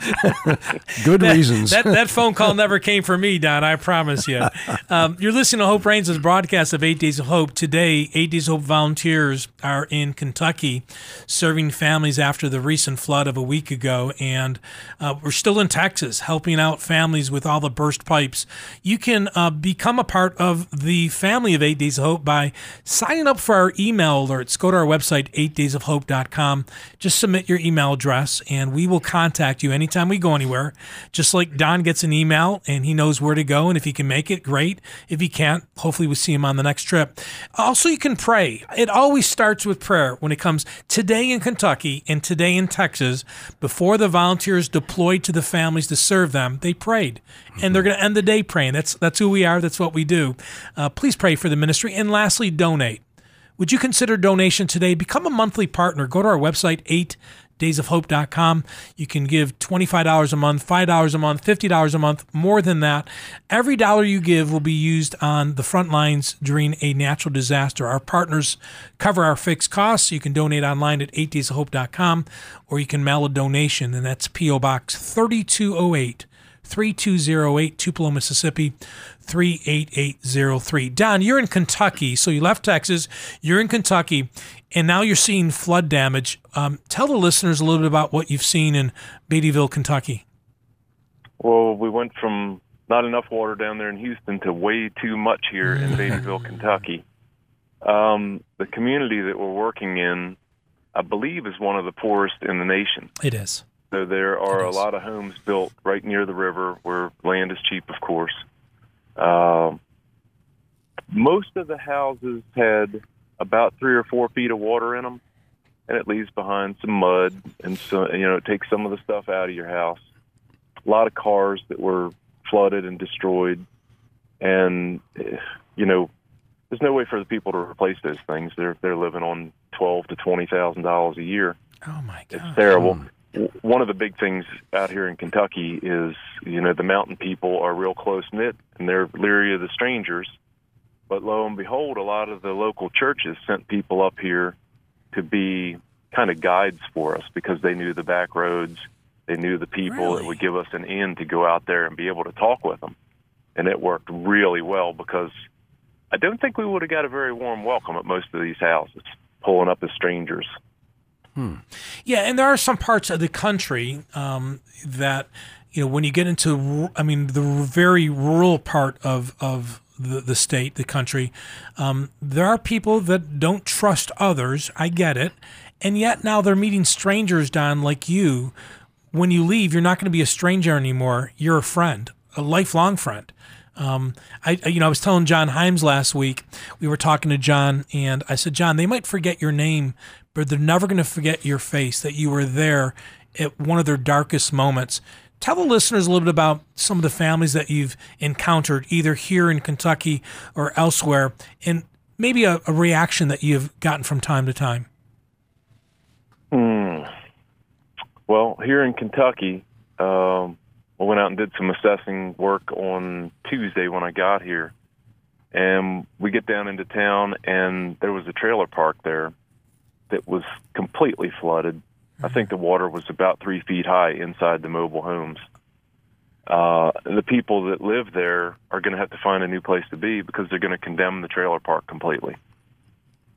Speaker 4: good reasons.
Speaker 3: That, that phone call never came for me, Don. I promise you. Um, you're listening to Hope Reigns' broadcast of Eight Days of Hope. Today, Eight Days of Hope volunteers are in Kentucky serving families after the recent flood of a week ago. And uh, we're still in Texas helping out families with all the burst pipes. You can uh, become a part of the family of Eight Days of Hope by signing up for our email alerts. Go to our website, 8daysofhope.com. Just submit your email address, and we will contact you anytime we go anywhere. Just like Don gets an email and he knows where to go, and if he can make it, great. If he can't, hopefully we'll see him on the next trip. Also, you can pray. It always starts with prayer when it comes today in Kentucky and today in Texas. Before the volunteers deployed to the families to serve them, they prayed, and they're going to end the day praying. That's that's who we are. That's what we do. Uh, please pray for the ministry, and lastly, donate. Would you consider donation today? Become a monthly partner. Go to our website, 8daysofhope.com. You can give $25 a month, $5 a month, $50 a month, more than that. Every dollar you give will be used on the front lines during a natural disaster. Our partners cover our fixed costs. You can donate online at 8daysofhope.com or you can mail a donation, and that's P.O. Box 3208. 3208 Tupelo, Mississippi 38803. Don, you're in Kentucky, so you left Texas, you're in Kentucky, and now you're seeing flood damage. Um, tell the listeners a little bit about what you've seen in Beattyville, Kentucky.
Speaker 5: Well, we went from not enough water down there in Houston to way too much here in Beattyville, Kentucky. Um, the community that we're working in, I believe, is one of the poorest in the nation.
Speaker 3: It is.
Speaker 5: So there are a lot of homes built right near the river where land is cheap, of course. Um, most of the houses had about three or four feet of water in them, and it leaves behind some mud, and so you know it takes some of the stuff out of your house. A lot of cars that were flooded and destroyed, and you know there's no way for the people to replace those things. They're they're living on twelve to twenty thousand dollars a year
Speaker 3: Oh, my god,
Speaker 5: it's
Speaker 3: God.
Speaker 5: terrible. One of the big things out here in Kentucky is, you know, the mountain people are real close knit and they're leery of the strangers. But lo and behold, a lot of the local churches sent people up here to be kind of guides for us because they knew the back roads, they knew the people
Speaker 3: Really?
Speaker 5: that would give us an in to go out there and be able to talk with them. And it worked really well because I don't think we would have got a very warm welcome at most of these houses, pulling up as strangers.
Speaker 3: Yeah, and there are some parts of the country um, that you know when you get into, I mean, the very rural part of of the, the state, the country, um, there are people that don't trust others. I get it, and yet now they're meeting strangers, Don, like you. When you leave, you're not going to be a stranger anymore. You're a friend, a lifelong friend. Um, I- you know, I was telling John Himes last week. We were talking to John, and I said, John, they might forget your name, but they're never going to forget your face. That you were there at one of their darkest moments. Tell the listeners a little bit about some of the families that you've encountered, either here in Kentucky or elsewhere, and maybe a, a reaction that you've gotten from time to time. Hmm.
Speaker 5: Well, here in Kentucky, um, I went out and did some assessing work on Tuesday when I got here. And we get down into town, and there was a trailer park there that was completely flooded. I think the water was about three feet high inside the mobile homes. Uh, the people that live there are going to have to find a new place to be because they're going to condemn the trailer park completely.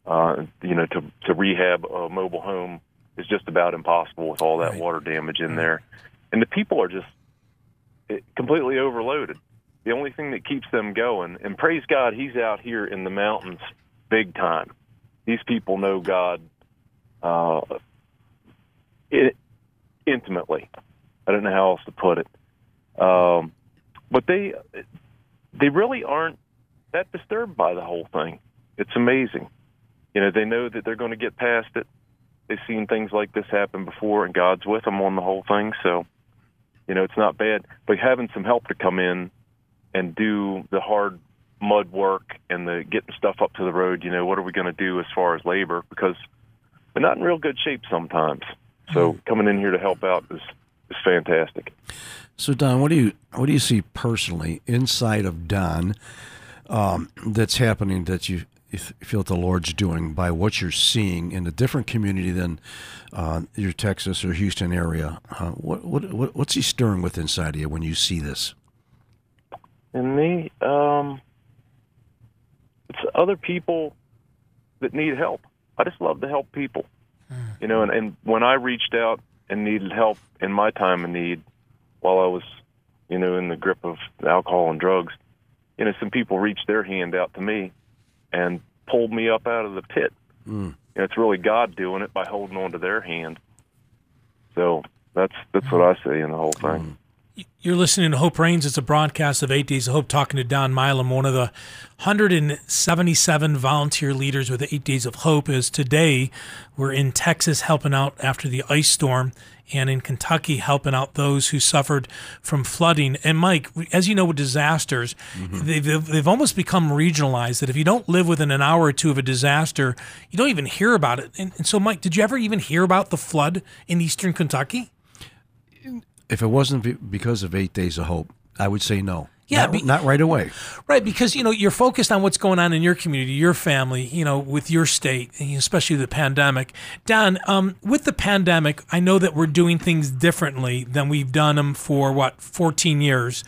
Speaker 5: Uh, you know, to to rehab a mobile home is just about impossible with all that
Speaker 3: Right.
Speaker 5: water damage in there, and the people are just eh, completely overloaded. The only thing that keeps them going, and praise God, He's out here in the mountains, big time. These people know God uh, i intimately. I don't know how else to put it, um, but they they really aren't that disturbed by the whole thing. It's amazing. You know, they know that they're going to get past it. They've seen things like this happen before, and God's with them on the whole thing. So, you know, it's not bad. But having some help to come in and do the hard mud work and the getting stuff up to the road, you know, what are we going to do as far as labor? Because they're not in real good shape sometimes. So coming in here to help out is is fantastic.
Speaker 4: So Don, what do you what do you see personally inside of Don um, that's happening that you you feel that the Lord's doing by what you're seeing in a different community than uh, your Texas or Houston area? Uh, what, what what what's He stirring with inside of you when you see this?
Speaker 5: And me, um, it's other people that need help. I just love to help people, hmm. you know. And, and when I reached out and needed help in my time of need, while I was, you know, in the grip of alcohol and drugs, you know, some people reached their hand out to me and pulled me up out of the pit. Mm. And it's really God doing it by holding on to their hand. So that's that's what hmm. I see in the whole thing. Hmm.
Speaker 3: You're listening to Hope Reigns. It's a broadcast of Eight Days of Hope, talking to Don Milam, one of the 177 volunteer leaders with Eight Days of Hope. Is today we're in Texas helping out after the ice storm, and in Kentucky helping out those who suffered from flooding. And Mike, as you know, with disasters, mm-hmm. they've, they've they've almost become regionalized. That if you don't live within an hour or two of a disaster, you don't even hear about it. And, and so, Mike, did you ever even hear about the flood in eastern Kentucky?
Speaker 4: If it wasn't because of Eight Days of Hope, I would say no.
Speaker 3: Yeah,
Speaker 4: not,
Speaker 3: be-
Speaker 4: not right away.
Speaker 3: Right, because you know you're focused on what's going on in your community, your family, you know, with your state, especially the pandemic. Don, um, with the pandemic, I know that we're doing things differently than we've done them for what 14 years,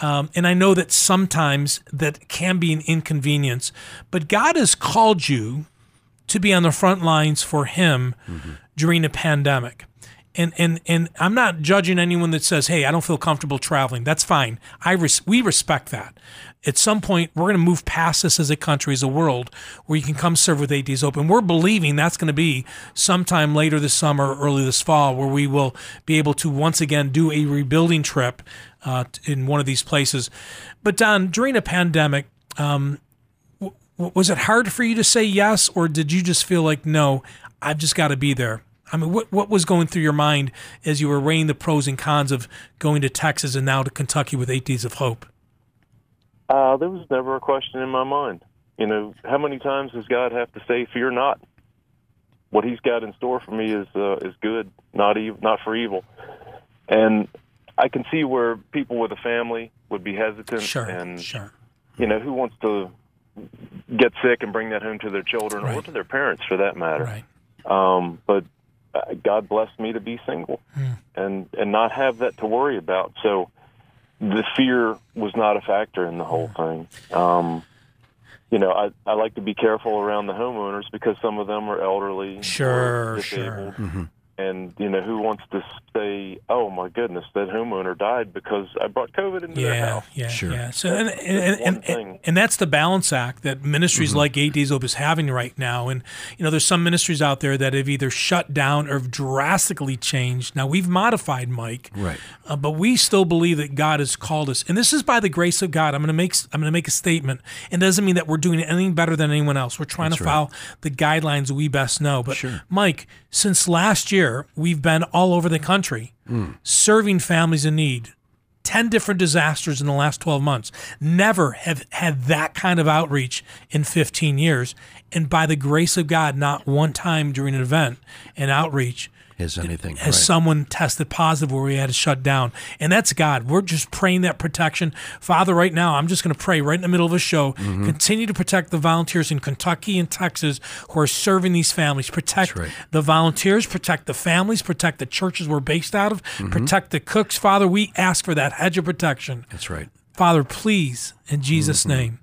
Speaker 3: um, and I know that sometimes that can be an inconvenience. But God has called you to be on the front lines for Him during a pandemic. And, and and I'm not judging anyone that says, "Hey, I don't feel comfortable traveling." That's fine. I res- we respect that. At some point, we're going to move past this as a country, as a world, where you can come serve with ADs open. We're believing that's going to be sometime later this summer, early this fall, where we will be able to once again do a rebuilding trip uh, in one of these places. But Don, during a pandemic, um, was it hard for you to say yes, or did you just feel like, no, I've just got to be there? I mean, what what was going through your mind as you were weighing the pros and cons of going to Texas and now to Kentucky with Eight Days of Hope?
Speaker 5: Uh, there was never a question in my mind. You know, how many times does God have to say, "Fear not"? What He's got in store for me is uh, is good, not not for evil. And I can see where people with a family would be hesitant,
Speaker 3: Sure,
Speaker 5: and
Speaker 3: sure.
Speaker 5: you know, who wants to get sick and bring that home to their children or to their parents, for that matter.
Speaker 3: Right.
Speaker 5: Um, but Uh, God blessed me to be single hmm. and and not have that to worry about. So the fear was not a factor in the whole thing. Um, you know, I, I like to be careful around the homeowners because some of them are elderly,
Speaker 3: Sure,
Speaker 5: disabled,
Speaker 3: sure. Mm-hmm.
Speaker 5: And you know who wants to say, "Oh my goodness, that homeowner died because I brought COVID into their house."
Speaker 3: yeah,
Speaker 4: Sure.
Speaker 3: yeah. So and and, and,
Speaker 5: one
Speaker 3: and,
Speaker 5: thing.
Speaker 3: and that's the balance act that ministries like Eight Days Hope is having right now. And you know, there's some ministries out there that have either shut down or have drastically changed. Now we've modified, Mike,
Speaker 4: Right.
Speaker 3: uh, but we still believe that God has called us, and this is by the grace of God. I'm going to make I'm going to make a statement. It doesn't mean that we're doing anything better than anyone else. We're trying to
Speaker 4: right.
Speaker 3: follow the guidelines we best know. But Mike, since last year, we've been all over the country hmm. serving families in need. 10 different disasters in the last 12 months. Never have had that kind of outreach in 15 years. And by the grace of God, not one time during an event, an outreach,
Speaker 4: Has anything? right.
Speaker 3: someone tested positive where we had to shut down. And that's God. We're just praying that protection. Father, right now, I'm just going to pray right in the middle of a show.
Speaker 4: Mm-hmm.
Speaker 3: Continue to protect the volunteers in Kentucky and Texas who are serving these families. Protect
Speaker 4: right.
Speaker 3: the volunteers, protect the families, protect the churches we're based out of,
Speaker 4: Mm-hmm.
Speaker 3: protect the cooks. Father, we ask for that hedge of protection.
Speaker 4: That's right.
Speaker 3: Father, please, in Jesus'
Speaker 4: Mm-hmm.
Speaker 3: name.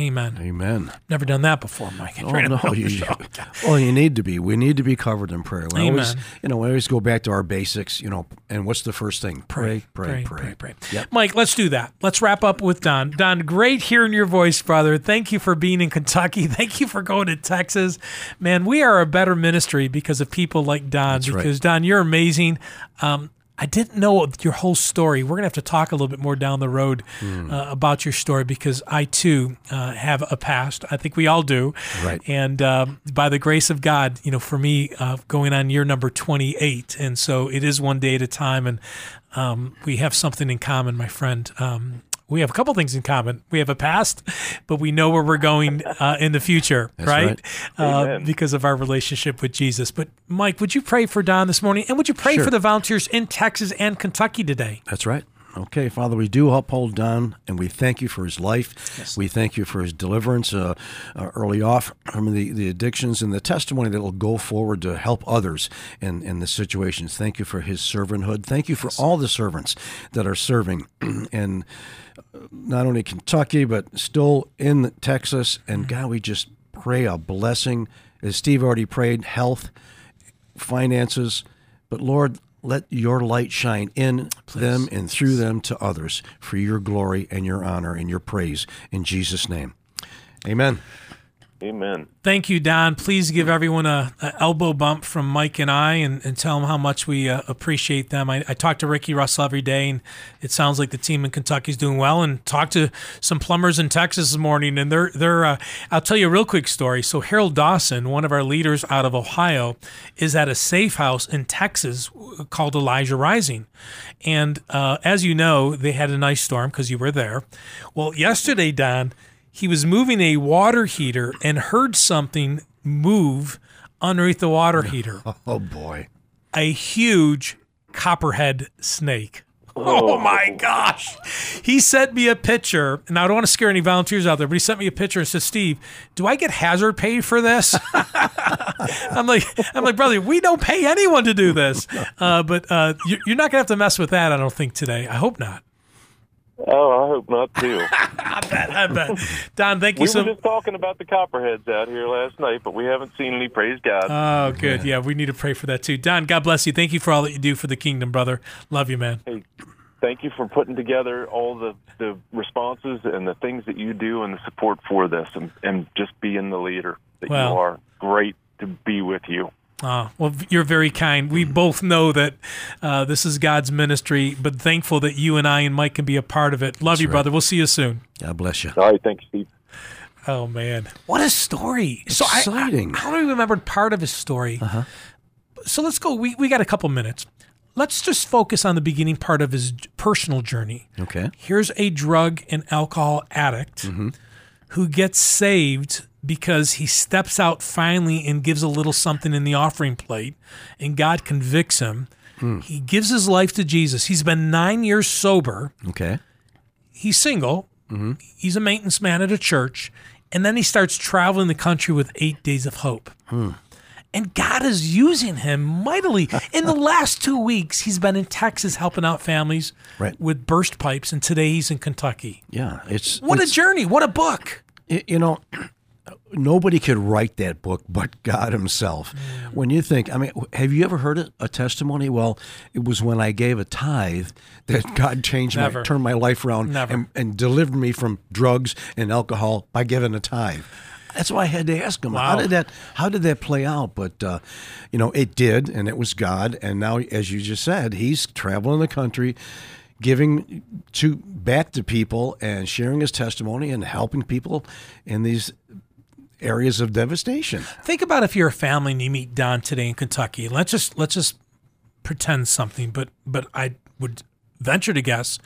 Speaker 3: Amen.
Speaker 4: Amen.
Speaker 3: Never done that before, Mike.
Speaker 4: Oh no, you, well, you need to be. We need to be covered in prayer. We always,
Speaker 3: Amen.
Speaker 4: you know, we always go back to our basics. You know, and what's the first thing? Pray, pray,
Speaker 3: pray,
Speaker 4: pray.
Speaker 3: pray. Mike, let's do that. Let's wrap up with Don. Don, great hearing your voice, brother. Thank you for being in Kentucky. Thank you for going to Texas. Man, we are a better ministry because of people like Don.
Speaker 4: right.
Speaker 3: because Don, you're amazing. Um, I didn't know your whole story. We're gonna have to talk a little bit more down the road
Speaker 4: Hmm.
Speaker 3: uh, about your story because I too uh, have a past. I think we all do.
Speaker 4: Right.
Speaker 3: And um, by the grace of God, you know, for me, uh, going on year number 28, and so it is one day at a time, and um, we have something in common, my friend. Um, we have a couple things in common. We have a past, but we know where we're going uh, in the future, right?
Speaker 4: right.
Speaker 3: Uh, because of our relationship with Jesus. But Mike, would you pray for Don this morning, and would you pray
Speaker 4: Sure.
Speaker 3: for the volunteers in Texas and Kentucky today?
Speaker 4: That's right. Okay, Father, we do uphold Don, and we thank you for his life. We thank you for his deliverance uh, uh, early off from the, the addictions and the testimony that will go forward to help others in, in the situations. Thank you for his servanthood. Thank you for all the servants that are serving in uh, not only Kentucky, but still in Texas. And mm-hmm. God, we just pray a blessing, as Steve already prayed, health, finances. But Lord, let your light shine in them and through them to others for your glory and your honor and your praise in Jesus' name. Amen.
Speaker 5: Amen.
Speaker 3: Thank you, Don. Please give everyone a, a elbow bump from Mike and I, and, and tell them how much we uh, appreciate them. I, I talk to Ricky Russell every day, and it sounds like the team in Kentucky is doing well. And talk to some plumbers in Texas this morning, and they're they're. Uh, I'll tell you a real quick story. So Harold Dawson, one of our leaders out of Ohio, is at a safe house in Texas called Elijah Rising, and uh, as you know, they had a nice storm because you were there. Well, yesterday, Don he was moving a water heater and heard something move underneath the water heater.
Speaker 4: Oh, boy.
Speaker 3: A huge copperhead snake. Oh my gosh. He sent me a picture, and I don't want to scare any volunteers out there, but he sent me a picture and said, Steve, do I get hazard pay for this? I'm like, I'm like, brother, we don't pay anyone to do this. Uh, but uh, you- you're not going to have to mess with that, I don't think, today. I hope not.
Speaker 5: Oh, I hope not too.
Speaker 3: I bet. I bet. Don, thank you
Speaker 5: we
Speaker 3: so
Speaker 5: were just talking about the copperheads out here last night, but we haven't seen any. Praise God.
Speaker 3: Oh, good. Yeah, we need to pray for that too. Don, God bless you. Thank you for all that you do for the kingdom, brother. Love you, man.
Speaker 5: hey, thank you for putting together all the, the responses and the things that you do and the support for this, and, and just being the leader that
Speaker 3: Well-
Speaker 5: you are. Great to be with you.
Speaker 3: Oh, well, you're very kind. We both know that uh, this is God's ministry, but thankful that you and I and Mike can be a part of it. Love you,
Speaker 4: right.
Speaker 3: brother. We'll see you soon.
Speaker 4: God bless you.
Speaker 5: All right, Thanks, Steve.
Speaker 3: Oh man, what a story! So I-
Speaker 4: Exciting.
Speaker 3: I, I only remembered part of his story. Uh-huh. So let's go. We we got a couple minutes. Let's just focus on the beginning part of his personal journey.
Speaker 4: Okay.
Speaker 3: Here's a drug and alcohol addict who gets saved because he steps out finally and gives a little something in the offering plate, and God convicts him. Hmm. He gives his life to Jesus. He's been nine years sober.
Speaker 4: Okay.
Speaker 3: He's single. Mm-hmm. He's a maintenance man at a church. And then he starts traveling the country with eight days of hope. Hmm. And God is using him mightily. In the last two weeks, he's been in Texas helping out families
Speaker 4: Right.
Speaker 3: with burst pipes, and today he's in Kentucky.
Speaker 4: Yeah. It's
Speaker 3: What a journey! What a book!
Speaker 4: You know nobody could write that book but god himself.
Speaker 3: Mm.
Speaker 4: when you think i mean have you ever heard a, testimony? Well it was when i gave a tithe that god changed
Speaker 3: Never.
Speaker 4: my turned my life around and, and delivered me from drugs and alcohol by giving a tithe. That's why I had to ask him how did that how did that play out? But uh, you know it did and it was God and now as you just said he's traveling the country giving to back to people and sharing his testimony and helping people in these areas of devastation.
Speaker 3: Think about if you're a family and you meet Don today in Kentucky. Let's just let's just pretend something, but but I would venture to guess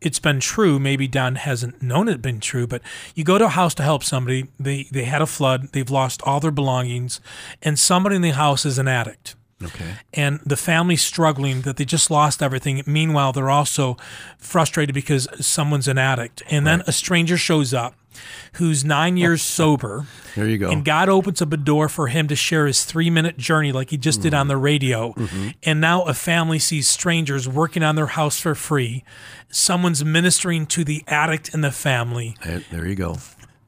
Speaker 3: it's been true. Maybe Don hasn't known it been true, but you go to a house to help somebody. They they had a flood. They've lost all their belongings, and somebody in the house is an addict.
Speaker 4: Okay.
Speaker 3: and the family's struggling that they just lost everything. Meanwhile, they're also frustrated because someone's an addict. And then a stranger shows up who's nine years sober.
Speaker 4: There you go.
Speaker 3: And God opens up a door for him to share his three minute journey like he just did mm-hmm. on the radio. Mm-hmm. And now a family sees strangers working on their house for free. Someone's ministering to the addict in the family
Speaker 4: There, you go.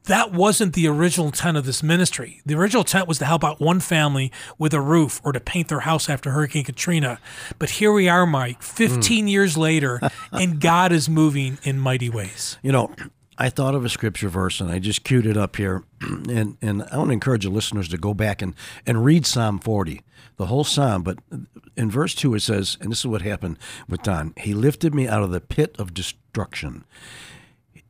Speaker 3: that wasn't the original intent of this ministry. The original intent was to help out one family with a roof or to paint their house after Hurricane Katrina. But here we are, Mike, 15 mm. years later, and God is moving in mighty ways.
Speaker 4: You know, I thought of a scripture verse and I just queued it up here. And, and I want to encourage the listeners to go back and, and read Psalm 40, the whole Psalm. But in verse 2, it says, and this is what happened with Don He lifted me out of the pit of destruction.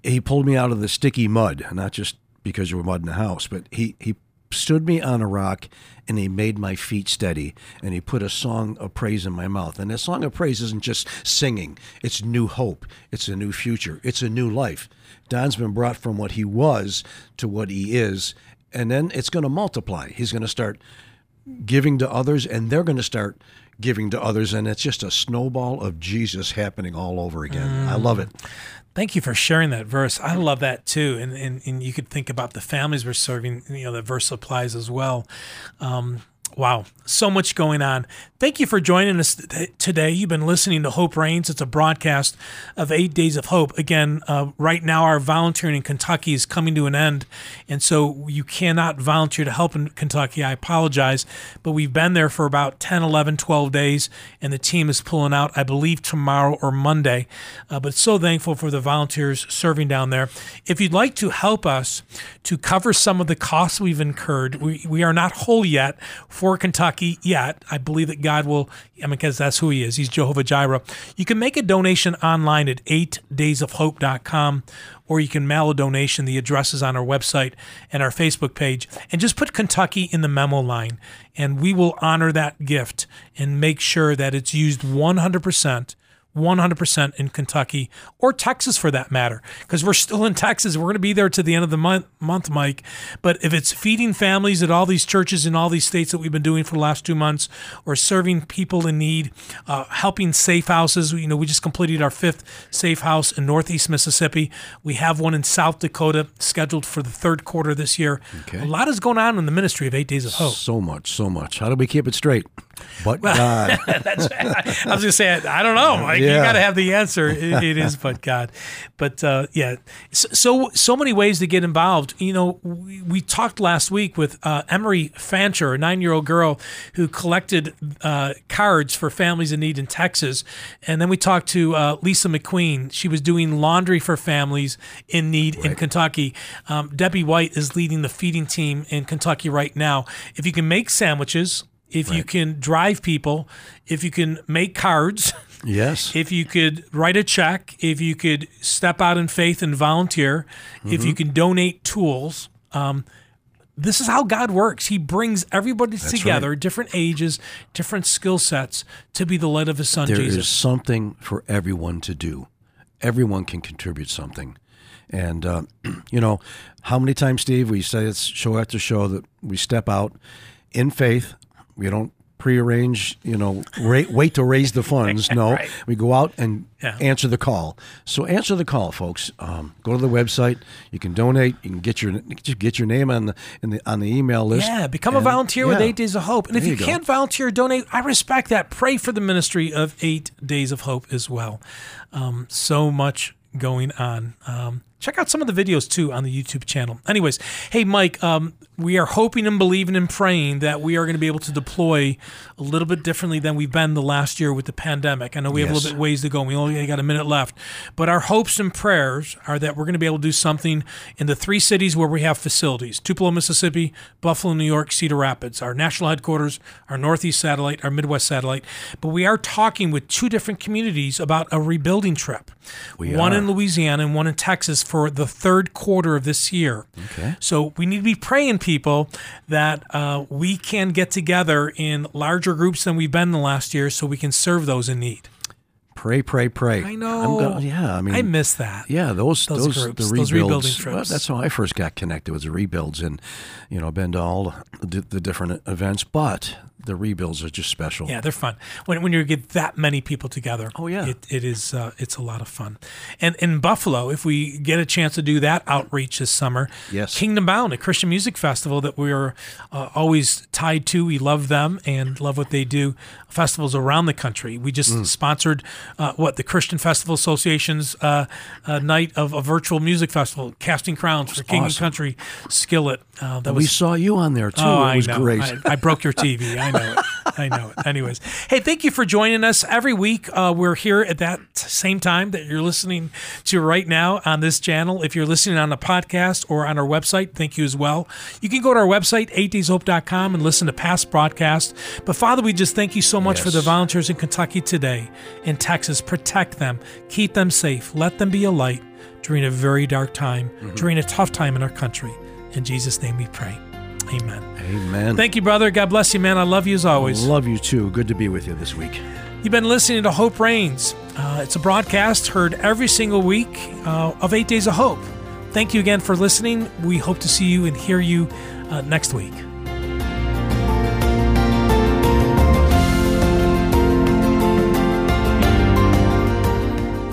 Speaker 4: He pulled me out of the sticky mud, not just because there were mud in the house, but he, he stood me on a rock and he made my feet steady and he put a song of praise in my mouth and that song of praise isn't just singing it's new hope it's a new future it's a new life don's been brought from what he was to what he is and then it's going to multiply he's going to start giving to others and they're going to start giving to others, and it's just a snowball of Jesus happening all over again. I love it.
Speaker 3: Thank you for sharing that verse. I love that too. And, and, and you could think about the families we're serving, you know, the verse applies as well. Um, wow, so much going on. Thank you for joining us th- today. You've been listening to Hope Reigns. It's a broadcast of Eight Days of Hope. Again, uh, right now, our volunteering in Kentucky is coming to an end. And so you cannot volunteer to help in Kentucky. I apologize. But we've been there for about 10, 11, 12 days, and the team is pulling out, I believe, tomorrow or Monday. Uh, but so thankful for the volunteers serving down there. If you'd like to help us to cover some of the costs we've incurred, we, we are not whole yet for Kentucky yet. I believe that God will, I mean, because that's who He is. He's Jehovah Jireh. You can make a donation online at 8daysofhope.com or you can mail a donation. The address is on our website and our Facebook page. And just put Kentucky in the memo line, and we will honor that gift and make sure that it's used 100%. 100% in Kentucky or Texas for that matter, because we're still in Texas. We're going to be there to the end of the month, month, Mike. But if it's feeding families at all these churches in all these states that we've been doing for the last two months, or serving people in need, uh, helping safe houses, you know, we just completed our fifth safe house in Northeast Mississippi. We have one in South Dakota scheduled for the third quarter this year.
Speaker 4: Okay.
Speaker 3: A lot is going on in the ministry of Eight Days of Hope.
Speaker 4: So much, so much. How do we keep it straight? But God.
Speaker 3: That's I was going to say, I don't know. Like, You
Speaker 4: Yeah.
Speaker 3: got to have the answer. It, it is, but God. But uh, yeah, so, so so many ways to get involved. You know, we, we talked last week with uh, Emery Fancher, a nine-year-old girl who collected uh, cards for families in need in Texas, and then we talked to uh, Lisa McQueen. She was doing laundry for families in need in Kentucky. Um, Debbie White is leading the feeding team in Kentucky right now. If you can make sandwiches. If you can drive people, if you can make cards,
Speaker 4: yes.
Speaker 3: if you could write a check, if you could step out in faith and volunteer, if you can donate tools, um, this is how God works. He brings everybody together, different ages, different skill sets, to be the light of His Son
Speaker 4: There is
Speaker 3: Jesus.
Speaker 4: something for everyone to do. Everyone can contribute something. And, uh, you know, how many times, Steve, we say it's show after show that we step out in faith. We don't prearrange, you know, ra- wait to raise the funds. No,
Speaker 3: Right.
Speaker 4: we go out and
Speaker 3: Yeah.
Speaker 4: answer the call. So answer the call, folks. Um, go to the website. You can donate. You can get your just get your name on the in the on the email list.
Speaker 3: Yeah, become a
Speaker 4: And-
Speaker 3: volunteer with. Eight Days of Hope. And if you,
Speaker 4: you
Speaker 3: can't volunteer, donate. I respect that. Pray for the ministry of Eight Days of Hope as well. Um, so much going on. Um, check out some of the videos too on the YouTube channel. Anyways, hey Mike, um, we are hoping and believing and praying that we are going to be able to deploy a little bit differently than we've been the last year with the pandemic. I know we have a little bit ways to go. We only got a minute left, but our hopes and prayers are that we're going to be able to do something in the three cities where we have facilities: Tupelo, Mississippi, Buffalo, New York, Cedar Rapids. Our national headquarters, our Northeast satellite, our Midwest satellite. But we are talking with two different communities about a rebuilding trip.
Speaker 4: We
Speaker 3: one
Speaker 4: are.
Speaker 3: in Louisiana and one in Texas for the third quarter of this year.
Speaker 4: Okay.
Speaker 3: So we need to be praying, people, that uh, we can get together in larger groups than we've been the last year, so we can serve those in need.
Speaker 4: Pray, pray, pray.
Speaker 3: I know.
Speaker 4: go- yeah, I mean,
Speaker 3: I miss that.
Speaker 4: Yeah, those
Speaker 3: Those
Speaker 4: those,
Speaker 3: groups,
Speaker 4: the
Speaker 3: those
Speaker 4: rebuilds.
Speaker 3: rebuilding
Speaker 4: well, that's how I first got connected was the rebuilds, and you know, been to all the, the different events. But the rebuilds are just special.
Speaker 3: Yeah, they're fun. When, when you get that many people together,
Speaker 4: Oh, yeah.
Speaker 3: it, it is uh, it's a lot of fun. And in Buffalo, if we get a chance to do that outreach this summer,
Speaker 4: Yes.
Speaker 3: Kingdom Bound, a Christian music festival that we are uh, always tied to. We love them and love what they do. Festivals around the country. We just
Speaker 4: Mm.
Speaker 3: sponsored uh, what the Christian Festival Association's uh, uh, night of a virtual music festival, Casting Crowns for King and. Country Skillet. Uh, that
Speaker 4: we
Speaker 3: was
Speaker 4: saw you on there too.
Speaker 3: Oh,
Speaker 4: it was
Speaker 3: I know.
Speaker 4: great.
Speaker 3: I, I broke your TV. I know it. I know it. Anyways, hey, thank you for joining us every week. Uh, we're here at that same time that you're listening to right now on this channel. If you're listening on a podcast or on our website, thank you as well. You can go to our website, 8dayshope.com, and listen to past broadcasts. But Father, we just thank you so much for the volunteers in Kentucky today, in Texas. Protect them, keep them safe, let them be a light during a very dark time,
Speaker 4: Mm-hmm.
Speaker 3: during a tough time in our country. In Jesus' name we pray. Amen.
Speaker 4: Amen.
Speaker 3: Thank you, brother. God bless you, man. I love you as always.
Speaker 4: Love you too. Good to be with you this week.
Speaker 3: You've been listening to Hope Reigns. Uh, it's a broadcast heard every single week uh, of Eight Days of Hope. Thank you again for listening. We hope to see you and hear you uh, next week.